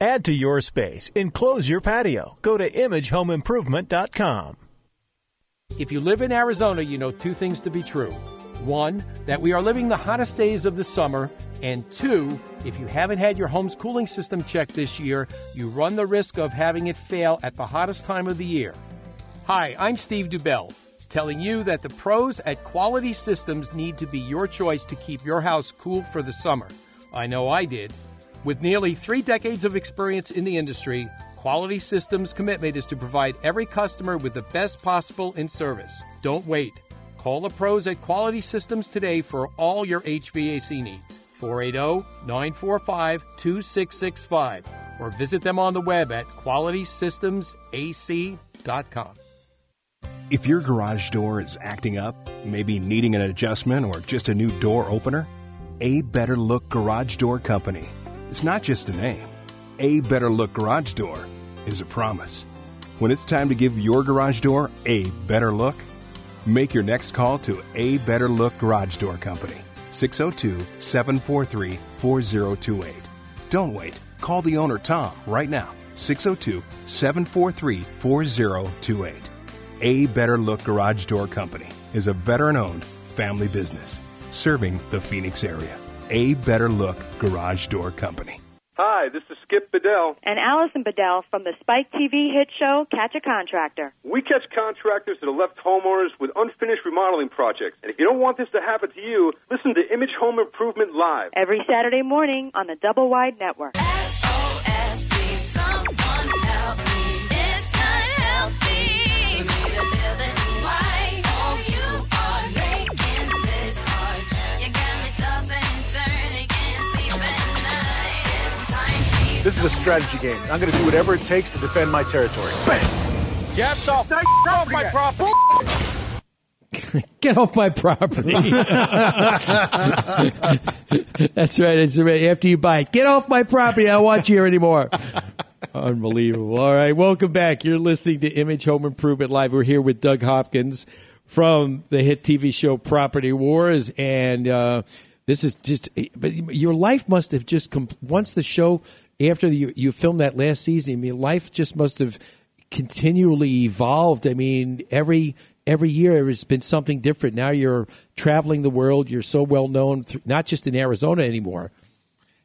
Add to your space. Enclose your patio. Go to imagehomeimprovement.com. If you live in Arizona, you know two things to be true. One, that we are living the hottest days of the summer. And two, if you haven't had your home's cooling system checked this year, you run the risk of having it fail at the hottest time of the year. Hi, I'm Steve Dubell, telling you that the pros at Quality Systems need to be your choice to keep your house cool for the summer. I know I did. With nearly three decades of experience in the industry, Quality Systems' commitment is to provide every customer with the best possible in service. Don't wait. Call the pros at Quality Systems today for all your HVAC needs. 480 945 2665 or visit them on the web at qualitysystemsac.com. If your garage door is acting up, maybe needing an adjustment or just a new door opener, A Better Look Garage Door Company. It's not just a name. A Better Look Garage Door is a promise. When it's time to give your garage door a better look, make your next call to A Better Look Garage Door Company, 602 743 4028. Don't wait. Call the owner, Tom, right now, 602 743 4028. A Better Look Garage Door Company is a veteran owned family business serving the Phoenix area. A Better Look Garage Door Company. Hi, this is Skip Bedell. And Allison Bedell from the Spike TV hit show Catch a Contractor. We catch contractors that have left homeowners with unfinished remodeling projects. And if you don't want this to happen to you, listen to Image Home Improvement Live. Every Saturday morning on the Double Wide Network. This is a strategy game. I'm going to do whatever it takes to defend my territory. Bam! Get off, off my property. Get off my property. That's right. It's right. After you buy it, get off my property. I don't want you here anymore. Unbelievable. All right. Welcome back. You're listening to Image Home Improvement Live. We're here with Doug Hopkins from the hit TV show Property Wars. And uh, this is just, but your life must have just, come, once the show, after you, you filmed that last season, I mean, life just must have continually evolved. I mean, every every year there's been something different. Now you're traveling the world. You're so well known, th- not just in Arizona anymore.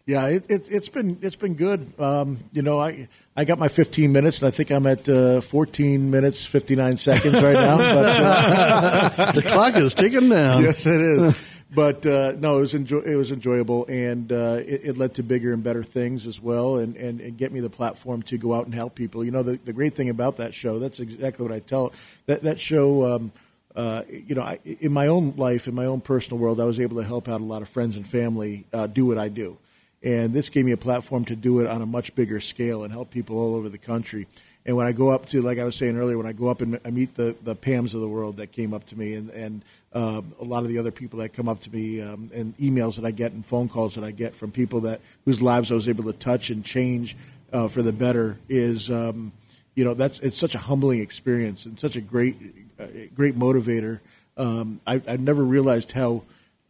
Yeah, it, it, it's been it's been good. Um, you know, I I got my 15 minutes, and I think I'm at uh, 14 minutes 59 seconds right now. But uh, the clock is ticking down. Yes, it is. But uh, no, it was it was enjoyable, and uh, it, it led to bigger and better things as well, and, and, and get me the platform to go out and help people. You know, the, the great thing about that show, that's exactly what I tell that that show. Um, uh, you know, I, in my own life, in my own personal world, I was able to help out a lot of friends and family uh, do what I do, and this gave me a platform to do it on a much bigger scale and help people all over the country. And when I go up to, like I was saying earlier, when I go up and I meet the, the Pams of the world that came up to me, and, and uh, a lot of the other people that come up to me, um, and emails that I get and phone calls that I get from people that whose lives I was able to touch and change uh, for the better, is um, you know that's it's such a humbling experience and such a great uh, great motivator. Um, I, I never realized how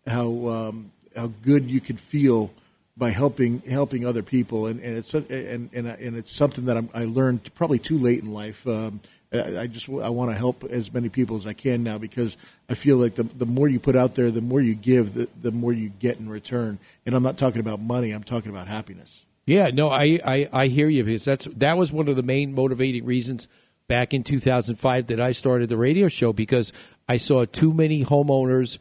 how um, how good you could feel by helping helping other people, and, and it's and and and it's something that I'm, I learned probably too late in life. Um, I, just I want to help as many people as I can now because I feel like the the more you put out there, the more you give, the the more you get in return. And I'm not talking about money; I'm talking about happiness. Yeah, no, I, I, I hear you because that's that was one of the main motivating reasons back in 2005 that I started the radio show because I saw too many homeowners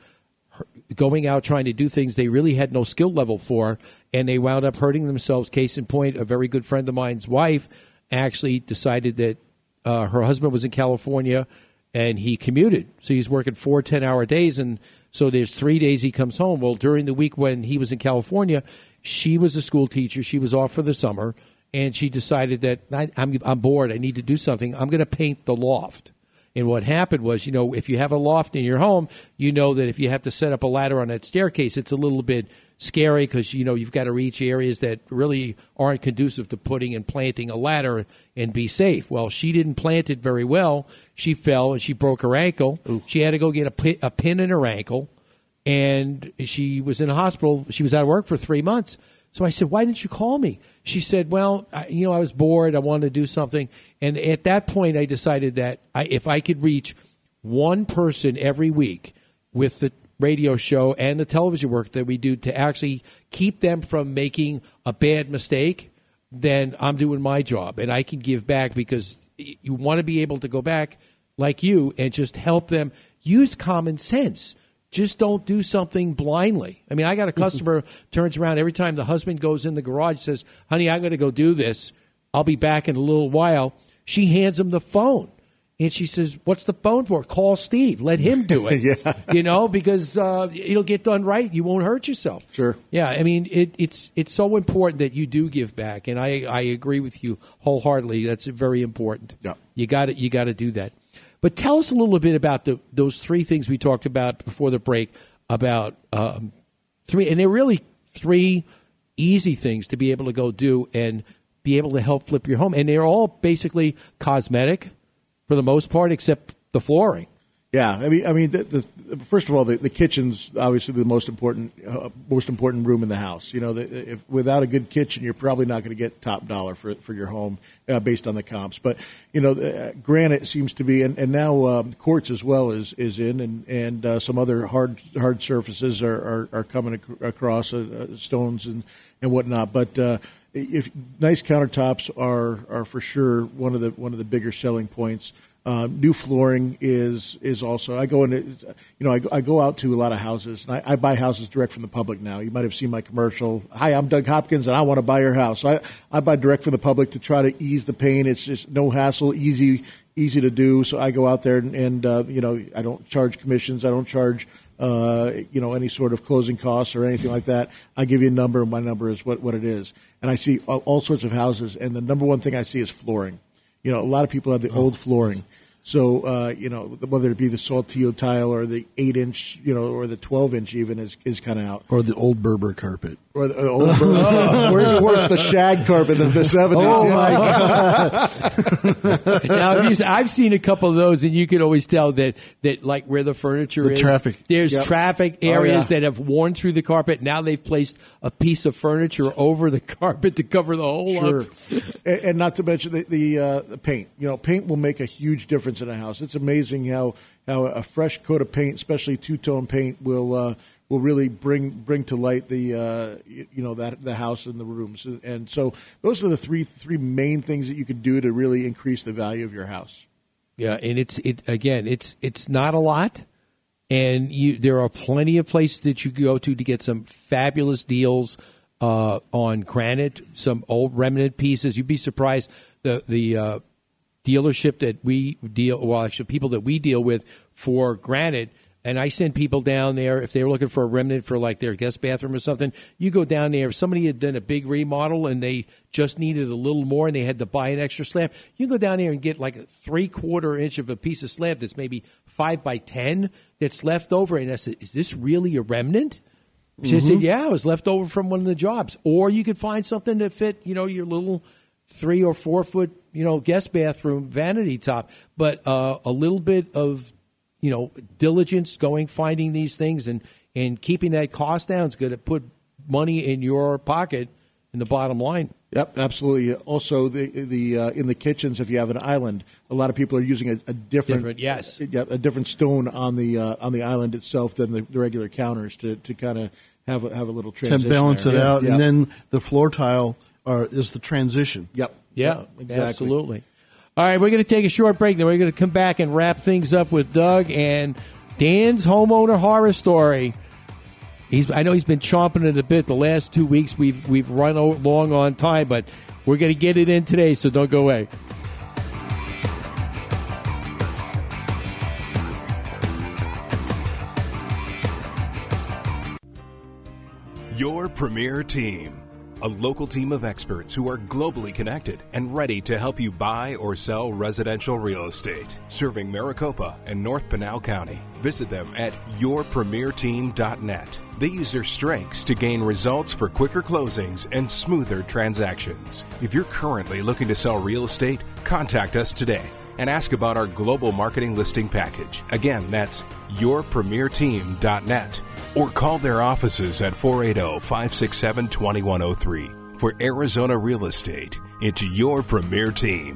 going out trying to do things they really had no skill level for, and they wound up hurting themselves. Case in point, a very good friend of mine's wife actually decided that uh, her husband was in California and he commuted. So he's working four 10 hour days. And so there's three days he comes home. Well, during the week when he was in California, she was a school teacher. She was off for the summer, and she decided that I, I'm bored. I need to do something. I'm going to paint the loft. And what happened was, you know, if you have a loft in your home, you know that if you have to set up a ladder on that staircase, it's a little bit scary because you know you've got to reach areas that really aren't conducive to putting and planting a ladder and be safe. Well, she didn't plant it very well. She fell and she broke her ankle. She had to go get a, pi- a pin in her ankle, and she was in a hospital. She was out of work for three months. So I said, "Why didn't you call me?" She said, "Well, I, you know, I was bored. I wanted to do something." And at that point, I decided that I, if I could reach one person every week with the radio show and the television work that we do to actually keep them from making a bad mistake, then I'm doing my job and I can give back because you want to be able to go back like you and just help them use common sense. Just don't do something blindly. I mean, I got a customer turns around every time the husband goes in the garage says, "Honey, I'm going to go do this. I'll be back in a little while." She hands him the phone. And she says, "What's the phone for? Call Steve. Let him do it. Yeah. you know, because uh, it'll get done right. You won't hurt yourself. Sure. Yeah, I mean, it, it's it's so important that you do give back, and I, I agree with you wholeheartedly. That's very important. Yeah. you got to you got to do that. But tell us a little bit about the those three things we talked about before the break about um, three, and they're really three easy things to be able to go do and be able to help flip your home, and they're all basically cosmetic for the most part, except the flooring. Yeah, I mean, I mean, the, the, first of all, the, the kitchen's obviously the most important, uh, most important room in the house. You know, the, if without a good kitchen, you're probably not going to get top dollar for for your home uh, based on the comps. But you know, uh, granite seems to be, and, and now um, quartz as well is is in, and and uh, some other hard hard surfaces are are, are coming ac- across uh, uh, stones and and whatnot. But if nice countertops are are for sure one of the one of the bigger selling points. Uh, new flooring is is also. I go into, you know, I, go- I go out to a lot of houses, and I, I buy houses direct from the public now. You might have seen my commercial. Hi, I'm Doug Hopkins, and I want to buy your house. So I I buy direct from the public to try to ease the pain. It's just no hassle, easy easy to do. So I go out there and, and uh, you know I don't charge commissions. I don't charge uh, you know any sort of closing costs or anything like that. I give you a number, and my number is what what it is. And I see all, all sorts of houses, and the number one thing I see is flooring. You know, a lot of people have the old flooring. So uh, you know, whether it be the saltillo tile or the eight inch, you know, or the twelve inch even is is kind of out. Or the old Berber carpet. Or the uh, old or even worse, the shag carpet of the seventies. Oh, my god! now, if you, I've seen a couple of those, and you can always tell that that like where the furniture The is, traffic. There's Yep. traffic Oh, areas yeah. that have worn through the carpet. Now they've placed a piece of furniture over the carpet to cover the hole Sure, up. and, and not to mention the the, uh, the paint. You know, paint will make a huge difference in a house. It's amazing how how a fresh coat of paint, especially two tone paint, will uh, will really bring bring to light the uh, you, know that the house and the rooms. And so those are the three three main things that you could do to really increase the value of your house. Yeah, and it's it again. It's it's not a lot, and you there are plenty of places that you go to to get some fabulous deals uh, on granite, some old remnant pieces. You'd be surprised the the uh, dealership that we deal well actually people that we deal with for granite And I send people down there if they're looking for a remnant for like their guest bathroom or something. You go down there. If somebody had done a big remodel and they just needed a little more and they had to buy an extra slab, you can go down there and get like a three quarter inch of a piece of slab that's maybe five by ten that's left over. And I said, "Is this really a remnant?" She said, Mhm. "Yeah, it was left over from one of the jobs." Or you could find something that fit, you know, your little three or four foot, you know, guest bathroom vanity top. But uh, a little bit of, you know, diligence going finding these things and and keeping that cost down is going to put money in your pocket in the bottom line. Yep, absolutely. Also, the the uh, in the kitchens, if you have an island, a lot of people are using a, a different, Different, yes. yeah, a different stone on the uh, on the island itself than the, the regular counters to, to kind of have a, have a little To transition. balance there. it Yeah, out. yeah. And then the floor tile are, is the transition. Yep. Yeah, exactly. absolutely. All right, we're going to take a short break. Then we're going to come back and wrap things up with Doug and Dan's homeowner horror story. He's, I know he's been chomping at a bit the last two weeks. We've we've run o- long on time, but we're going to get it in today. So don't go away. Your premier team. A local team of experts who are globally connected and ready to help you buy or sell residential real estate. Serving Maricopa and North Pinal County. Visit them at yourpremierteam.net. They use their strengths to gain results for quicker closings and smoother transactions. If you're currently looking to sell real estate, contact us today and ask about our global marketing listing package. Again, that's yourpremierteam.net or call their offices at 480 567 2103 for Arizona Real Estate. It's your premier team.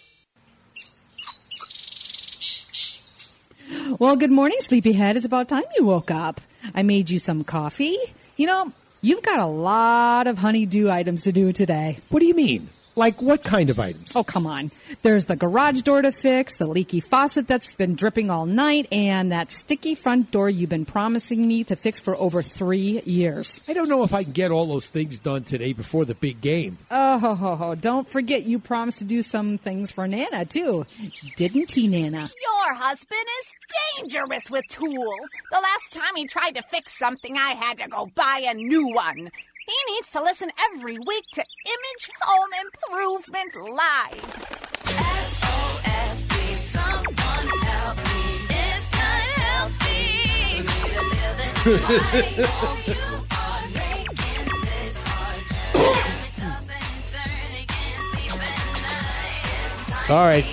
Well, good morning, sleepyhead. It's about time you woke up. I made you some coffee. You know, you've got a lot of honeydew items to do today. What do you mean? Like what kind of items? Oh, come on. There's the garage door to fix, the leaky faucet that's been dripping all night, and that sticky front door you've been promising me to fix for over three years. I don't know if I can get all those things done today before the big game. Oh, ho, ho, ho. don't forget you promised to do some things for Nana, too. Didn't he, Nana? Your husband is dangerous with tools. The last time he tried to fix something, I had to go buy a new one. He needs to listen every week to Image Home Improvement Live. SOS, please someone help me. It's not healthy for me to live this life. you are making this hard. All right,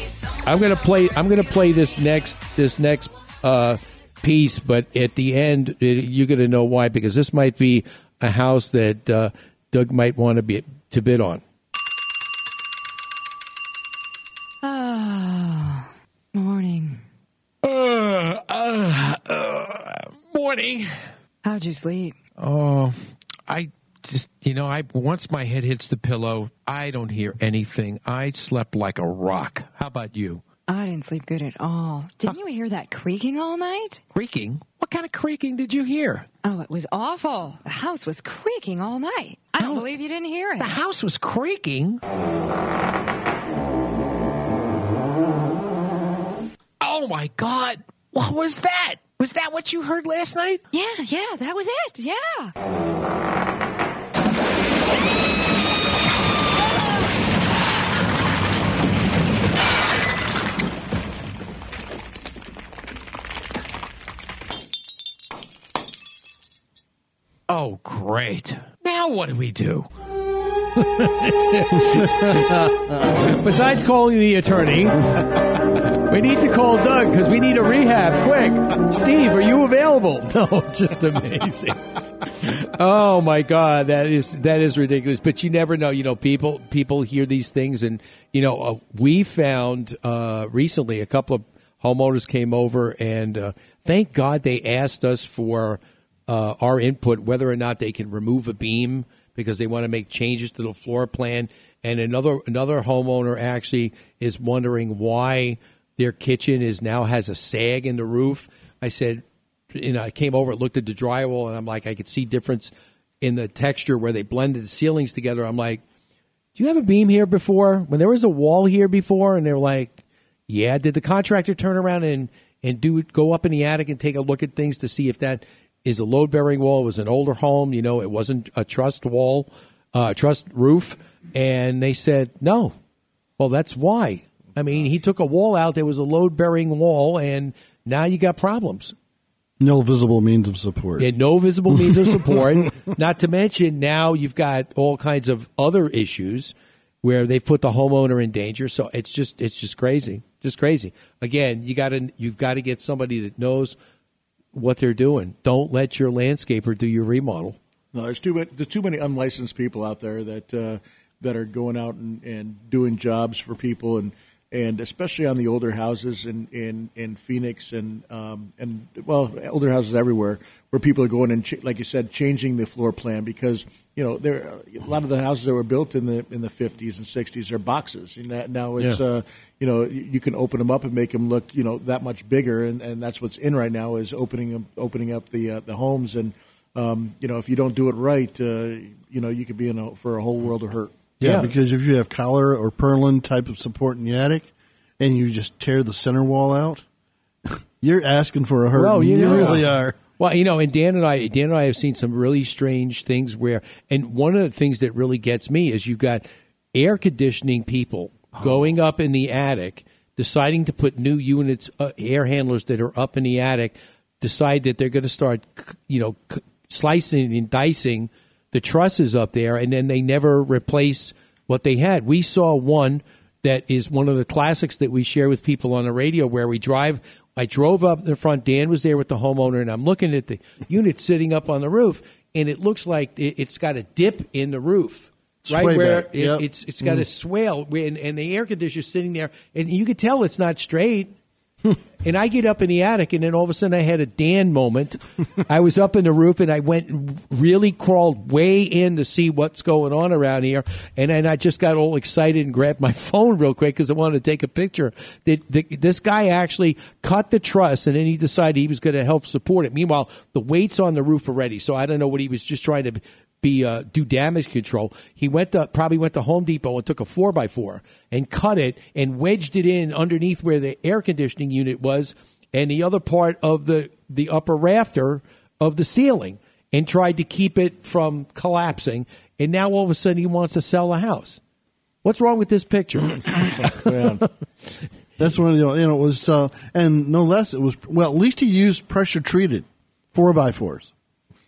I'm gonna play. I'm gonna play this next. This next uh, piece, but at the end, it, you're gonna know why because this might be a house that uh, Doug might want to be to bid on. Ah, morning. Uh, uh, uh, morning. How'd you sleep? Oh, I just you know, I once my head hits the pillow, I don't hear anything. I slept like a rock. How about you? I didn't sleep good at all. Didn't you hear that creaking all night? Creaking? What kind of creaking did you hear? Oh, it was awful. The house was creaking all night. I don't believe you didn't hear it. The house was creaking. Oh my God! What was that? Was that what you heard last night? Yeah, yeah, that was it. Yeah. Oh, great. Now what do we do? Besides calling the attorney, we need to call Doug because we need a rehab quick. Steve, are you available? No, just amazing. Oh my God, that is that is ridiculous. But you never know. You know, people people hear these things, and you know, uh, we found uh, recently a couple of homeowners came over, and uh, thank God they asked us for uh, our input whether or not they can remove a beam because they want to make changes to the floor plan. And another another homeowner actually is wondering why their kitchen is now has a sag in the roof. I said, you know, I came over, looked at the drywall, and I'm like, I could see difference in the texture where they blended the ceilings together. I'm like, Do you have a beam here before? When there was a wall here before, and they're like, "Yeah." Did the contractor turn around and and do go up in the attic and take a look at things to see if that is a load bearing wall? It was an older home, you know, it wasn't a truss wall, uh, truss roof, and they said no. Well, that's why. I mean, he took a wall out. There was a load bearing wall, and now you got problems. No visible means of support. Yeah, no visible means of support. Not to mention now you've got all kinds of other issues where they put the homeowner in danger. So it's just it's just crazy, just crazy. Again, you got to you've got to get somebody that knows what they're doing. Don't let your landscaper do your remodel. No, there's too many, there's too many unlicensed people out there that uh, that are going out and, and doing jobs for people and and especially on the older houses in in, in Phoenix and um, and well older houses everywhere where people are going and ch- like you said changing the floor plan because you know there a lot of the houses that were built in the in the 50s and 60s are boxes and now it's Yeah. uh, you know you can open them up and make them look you know that much bigger and, and that's what's in right now is opening opening up the uh, the homes and um, you know if you don't do it right uh, you know you could be in a, for a whole world of hurt. Yeah, because if you have collar or purlin type of support in the attic, and you just tear the center wall out, you're asking for a hurt. Well, you, know. really are. Well, you know, and Dan and I, Dan and I have seen some really strange things where, and one of the things that really gets me is you've got air conditioning people going up in the attic, deciding to put new units, uh, air handlers that are up in the attic, decide that they're going to start, you know, slicing and dicing the trusses up there, and then they never replace what they had. We saw one that is one of the classics that we share with people on the radio where we drive. I drove up in the front. Dan was there with the homeowner, and I'm looking at the unit sitting up on the roof, and it looks like it, it's got a dip in the roof. Right Sway where it, Yep. it's it's got a Mm. swale, and, and the air conditioner's sitting there, and you could tell it's not straight. and I get up in the attic, and then all of a sudden I had a Dan moment. I was up in the roof, and I went and really crawled way in to see what's going on around here. And then I just got all excited and grabbed my phone real quick because I wanted to take a picture. That the, this guy actually cut the truss, and then he decided he was going to help support it. Meanwhile, the weight's on the roof already, so I don't know what he was just trying to be uh, do damage control. He went to probably went to Home Depot and took a four by four and cut it and wedged it in underneath where the air conditioning unit was and the other part of the the upper rafter of the ceiling and tried to keep it from collapsing. And now all of a sudden he wants to sell the house. What's wrong with this picture? That's one of the you know it was uh, and no less it was well at least he used pressure treated four by fours.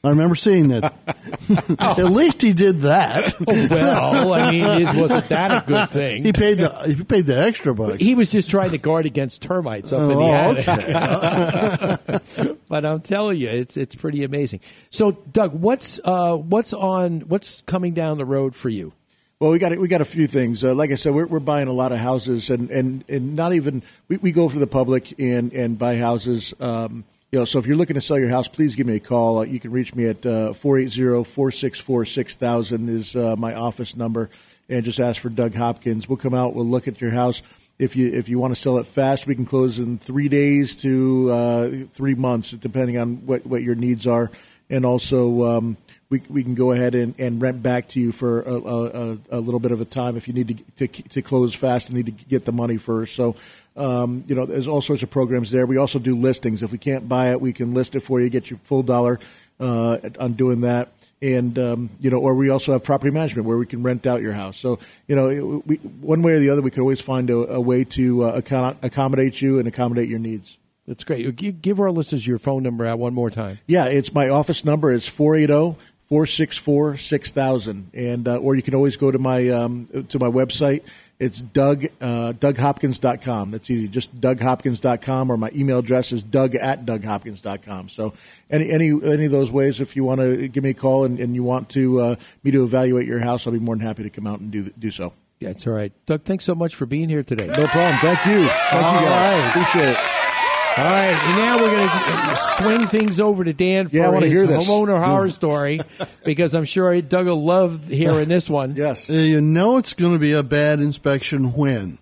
I remember seeing that. at least he did that. Oh, well, I mean, is wasn't that a good thing? He paid the he paid the extra bucks. He was just trying to guard against termites up in Oh, the attic. but I'm telling you, it's it's pretty amazing. So, Doug, what's uh, what's on what's coming down the road for you? Well, we got we got a few things. Uh, like I said, we're, we're buying a lot of houses, and, and, and not even we, we go for the public and and buy houses. Um, you know, so if you're looking to sell your house, please give me a call. Uh, you can reach me at uh, 480-464-6000 is uh, my office number, and just ask for Doug Hopkins. We'll come out. We'll look at your house. If you if you want to sell it fast, we can close in three days to uh, three months, depending on what, what your needs are. And also, um, we we can go ahead and, and rent back to you for a, a, a little bit of a time if you need to, to to close fast and need to get the money first. So, um, you know, there's all sorts of programs there. We also do listings. If we can't buy it, we can list it for you, get your full dollar uh, on doing that. And um, you know, or we also have property management where we can rent out your house. So you know, we, one way or the other, we could always find a, a way to uh, accom- accommodate you and accommodate your needs. That's great. Gi- Give our listeners your phone number out one more time. Yeah, it's my office number is 480 464 6000 and uh, or you can always go to my um, to my website. It's Doug uh, DougHopkins.com. That's easy. Just DougHopkins.com or my email address is Doug at DougHopkins.com. So any any any of those ways, if you want to give me a call and, and you want to uh, me to evaluate your house, I'll be more than happy to come out and do do so. Yeah, it's all right. Doug, thanks so much for being here today. No problem. Thank you. Thank All you guys. right. Appreciate it. All right, and now we're going to swing things over to Dan for Yeah, I wanna his hear this. homeowner horror story because I'm sure Doug will love hearing this one. Yes. Uh, You know it's going to be a bad inspection when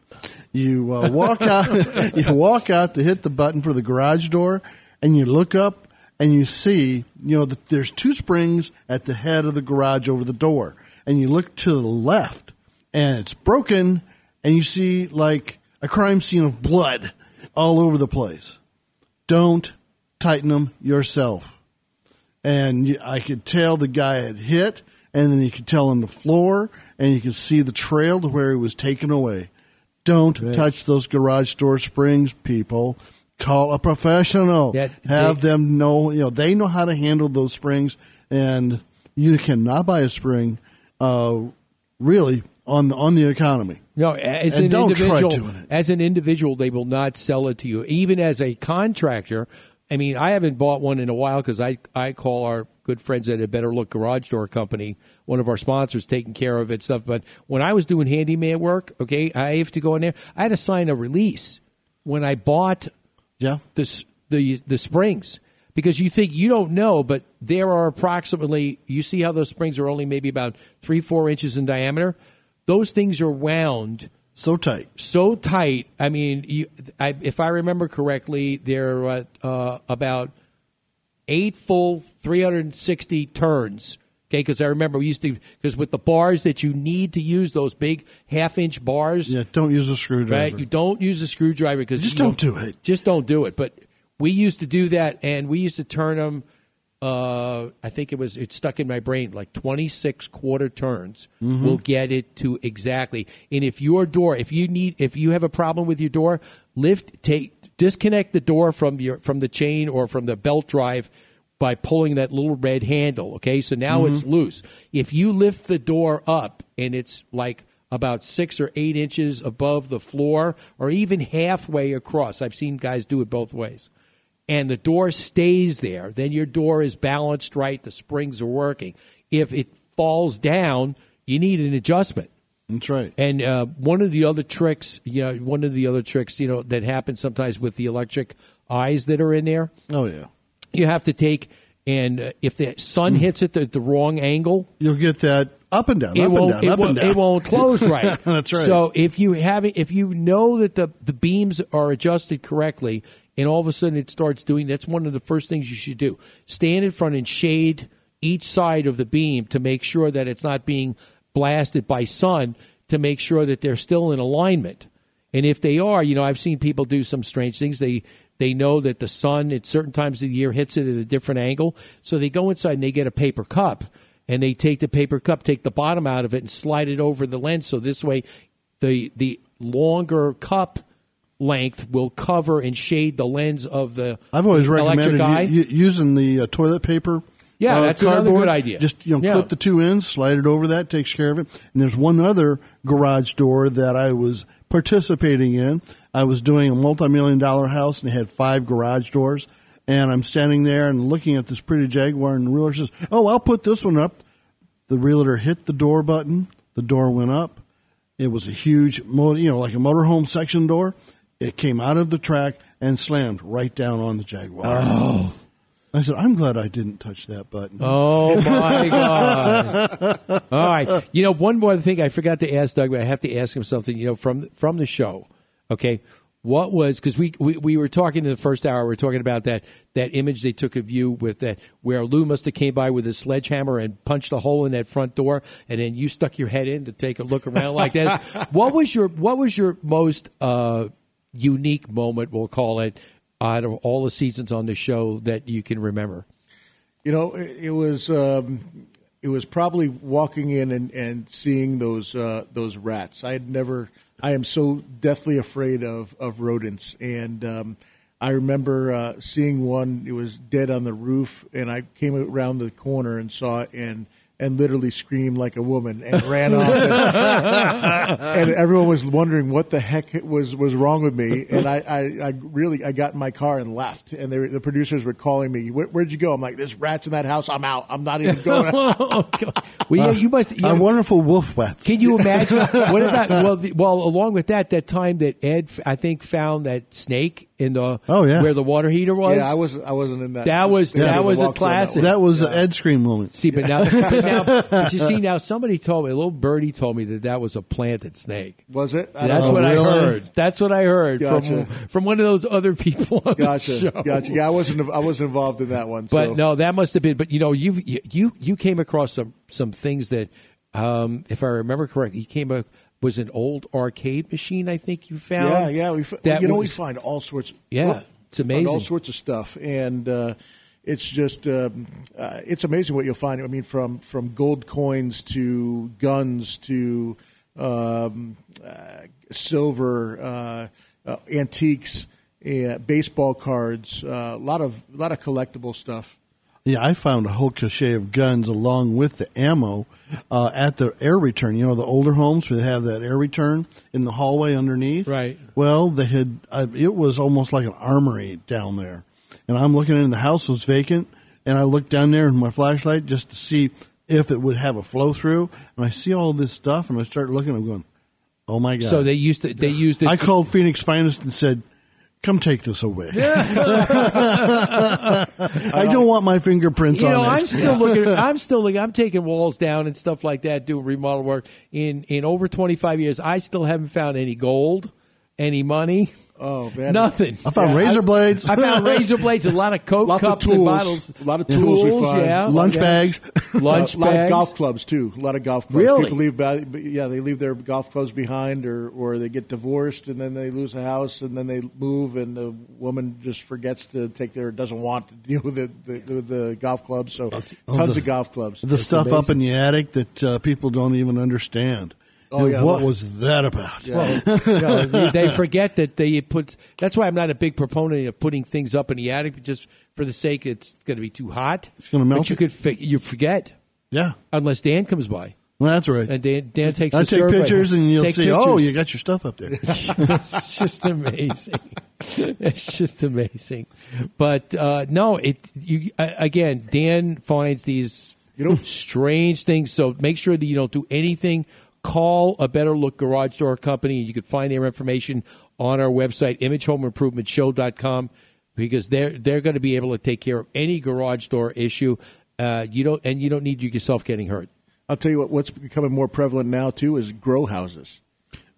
you uh, walk out. you walk out to hit the button for the garage door, and you look up and you see, you know, the, there's two springs at the head of the garage over the door, and you look to the left, and it's broken, and you see like a crime scene of blood all over the place. Don't tighten them yourself. And I could tell the guy had hit, and then you could tell on the floor, and you could see the trail to where he was taken away. Don't touch those garage door springs, people. Call a professional. Yeah, Have they- them know, you know, they know how to handle those springs, and you cannot buy a spring, uh, really on on the economy. No, as And an don't try individual, as an individual, they will not sell it to you. Even as a contractor, I mean, I haven't bought one in a while because I I call our good friends at a Better Look Garage Door Company, one of our sponsors, taking care of it stuff. But when I was doing handyman work, okay, I have to go in there. I had to sign a release when I bought yeah the the the springs because you think you don't know, but there are approximately you see how those springs are only maybe about three four inches in diameter. Those things are wound so tight, so tight. I mean, you, I, if I remember correctly, they're uh, uh, about eight full 360 turns. Okay, because I remember we used to because with the bars that you need to use those big half inch bars. Yeah, don't use a screwdriver. Right, you don't use a screwdriver because Just don't do it. Just don't do it. But we used to do that, and we used to turn them. Uh, I think it was it stuck in my brain like twenty six quarter turns Mhm. will get it to exactly. And if your door, if you need, if you have a problem with your door, lift, take, disconnect the door from your from the chain or from the belt drive by pulling that little red handle. Okay, so now Mhm. it's loose. If you lift the door up and it's like about six or eight inches above the floor, or even halfway across, I've seen guys do it both ways and the door stays there, then your door is balanced right, the springs are working. If it falls down, you need an adjustment. That's right. And uh, one of the other tricks, you know, one of the other tricks, you know, that happens sometimes with the electric eyes that are in there. Oh yeah. You have to take and uh, if the sun hits it at the wrong angle, You'll get that up and down, it up won't, and down, it up and down. It won't close right. That's right. So if you have if you know that the the beams are adjusted correctly, and all of a sudden it starts doing, that's one of the first things you should do. Stand in front and shade each side of the beam to make sure that it's not being blasted by sun. To make sure that they're still in alignment. And if they are, you know, I've seen people do some strange things. They they know that the sun at certain times of the year hits it at a different angle, so they go inside and they get a paper cup and they take the paper cup, take the bottom out of it, and slide it over the lens. So this way, the the longer cup length will cover and shade the lens of the I've always recommended eye. u- u- using the uh, toilet paper. Yeah, uh, that's another cardboard. good idea. Just you know, Yeah. clip the two ends, slide it over that, takes care of it. And there's one other garage door that I was participating in. I was doing a multi-million dollar house and it had five garage doors. And I'm standing there and looking at this pretty Jaguar, and the realtor says, "Oh, I'll put this one up." The realtor hit the door button. The door went up. It was a huge, you know, like a motorhome section door. It came out of the track and slammed right down on the Jaguar. Oh. I said, I'm glad I didn't touch that button. Oh my god! All right, you know one more thing I forgot to ask Doug, but I have to ask him something. You know from from the show, okay? What was because we, we we were talking in the first hour, we were talking about that that image they took of you with that where Lou must have came by with a sledgehammer and punched a hole in that front door, and then you stuck your head in to take a look around like this. What was your what was your most uh, unique moment? We'll call it out of all the seasons on the show that you can remember. You know, it, was um, it was probably walking in and, and seeing those uh, those rats. I had never. I am so deathly afraid of of rodents, and um, I remember uh, seeing one. It was dead on the roof, and I came around the corner and saw it, and and literally screamed like a woman and ran off. And, and everyone was wondering what the heck was was wrong with me. And I, I, I really I got in my car and left. And they were, the producers were calling me. Where, where'd you go? I'm like, there's rats in that house. I'm out. I'm not even going. Oh, well, yeah, you must. A wonderful wolf wet. Can you imagine? what about well, the, well, along with that, that time that Ed, I think, found that snake in the Oh, yeah. where the water heater was. Yeah, I was I wasn't in that. That was Yeah, that the was a walkthrough that classic. That was an Ed Scream moment. See, but now, but now, but you see now, somebody told me, a little birdie told me that that was a planted snake. Was it? I don't That's know. what really? I heard. That's what I heard Gotcha. from from one of those other people on Gotcha. the show. Gotcha. Yeah, I wasn't I wasn't involved in that one. But so. no, that must have been. But you know, you you you came across some some things that um, if I remember correctly, he came up was an old arcade machine. I think you found. Yeah, yeah. We, f- That you know, we was- find all sorts. Yeah, it's find all sorts of stuff, and uh, it's just um, uh, it's amazing what you'll find. I mean, from from gold coins to guns to um, uh, silver, uh, uh, antiques, uh, baseball cards, uh, a lot of a lot of collectible stuff. Yeah, I found a whole cachet of guns along with the ammo uh, at the air return. You know, the older homes where they have that air return in the hallway underneath. Right. Well, they had uh, it was almost like an armory down there, and I'm looking in. The house was vacant, and I looked down there in my flashlight just to see if it would have a flow through, and I see all this stuff, and I start looking. I'm going, "Oh my god!" So they used it. they used it. I called Phoenix Finest and said, "Come take this away." I don't want my fingerprints you on know, it. I'm still looking. I'm still looking. I'm taking walls down and stuff like that, doing remodel work. In in over 25 years, I still haven't found any gold, any money. Oh man, Nothing. I found razor blades. I found razor blades, a lot of coke Lots of cups and bottles, A lot of tools we find. yeah, Lunch yeah. bags. lunch a lot bags. of golf clubs too. A lot of golf clubs. Really? People leave, yeah, they leave their golf clubs behind, or or they get divorced, and then they lose a house, and then they move, and the woman just forgets to take their, doesn't want to deal with the the, with the golf clubs. So tons Oh, the- of golf clubs. The It's stuff up in the attic that uh, people don't even understand. Oh, yeah, what well- was that about? Well, you know, they- they forget that they put. That's why I'm not a big proponent of putting things up in the attic, just for the sake it's going to be too hot. It's gonna melt But you it. could fi- you forget. Yeah, unless Dan comes by. Well, that's right. And Dan, Dan takes. I a take pictures and you'll Take see. Oh, you got your stuff up there. it's just amazing. It's just amazing. But uh, no, it you uh, again. Dan finds these you know strange things. So make sure that you don't do anything. Call a Better Look Garage Door Company. And you can find their information on our website, ImageHomeImprovementShow.com, because they're they're going to be able to take care of any garage door issue. Uh, you don't and you don't need yourself getting hurt. I'll tell you what. What's becoming more prevalent now too is grow houses.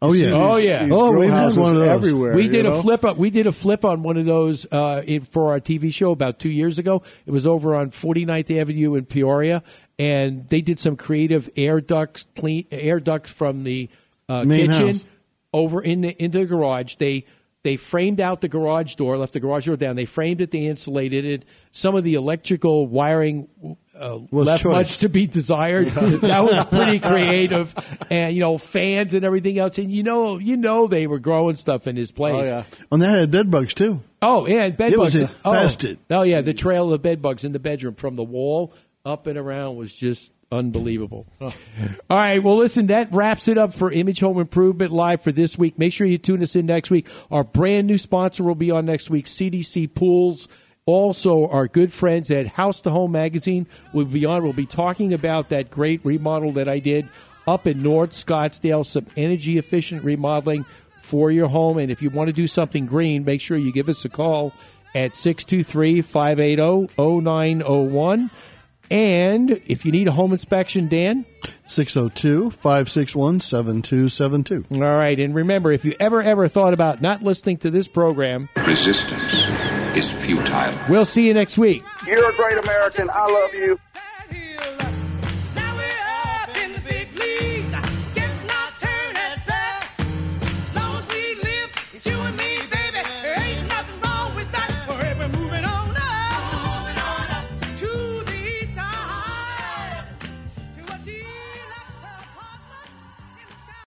Oh, You yeah. see Oh these- yeah. these grow houses everywhere. We you did know? a flip up. We did a flip on one of those uh, in, for our TV show about two years ago. It was over on 49th Avenue in Peoria, and they did some creative air ducts, clean air ducts from the uh, kitchen house. over in the into the garage. They they framed out the garage door, left the garage door down. They framed it, they insulated it. Some of the electrical wiring uh, Was left choice. much to be desired. that was pretty creative, and you know fans and everything else. And you know, you know they were growing stuff in his place. Oh, yeah. And that had bed bugs too. Oh yeah, bed It was bugs. Oh. infested. Oh, yeah, the trail of bed bugs in the bedroom from the wall up and around was just unbelievable. All right, well, listen, that wraps it up for Image Home Improvement Live for this week. Make sure you tune us in next week. Our brand new sponsor will be on next week, CDC Pools. Also, our good friends at House to Home Magazine will be on. We'll be talking about that great remodel that I did up in North Scottsdale, some energy efficient remodeling for your home. And if you want to do something green, make sure you give us a call at 623 580 0901. And if you need a home inspection, Dan? 602 561 7272. All right. And remember, if you ever, ever thought about not listening to this program, Resistance is futile. we'll see you next week. You're a great American. I love you.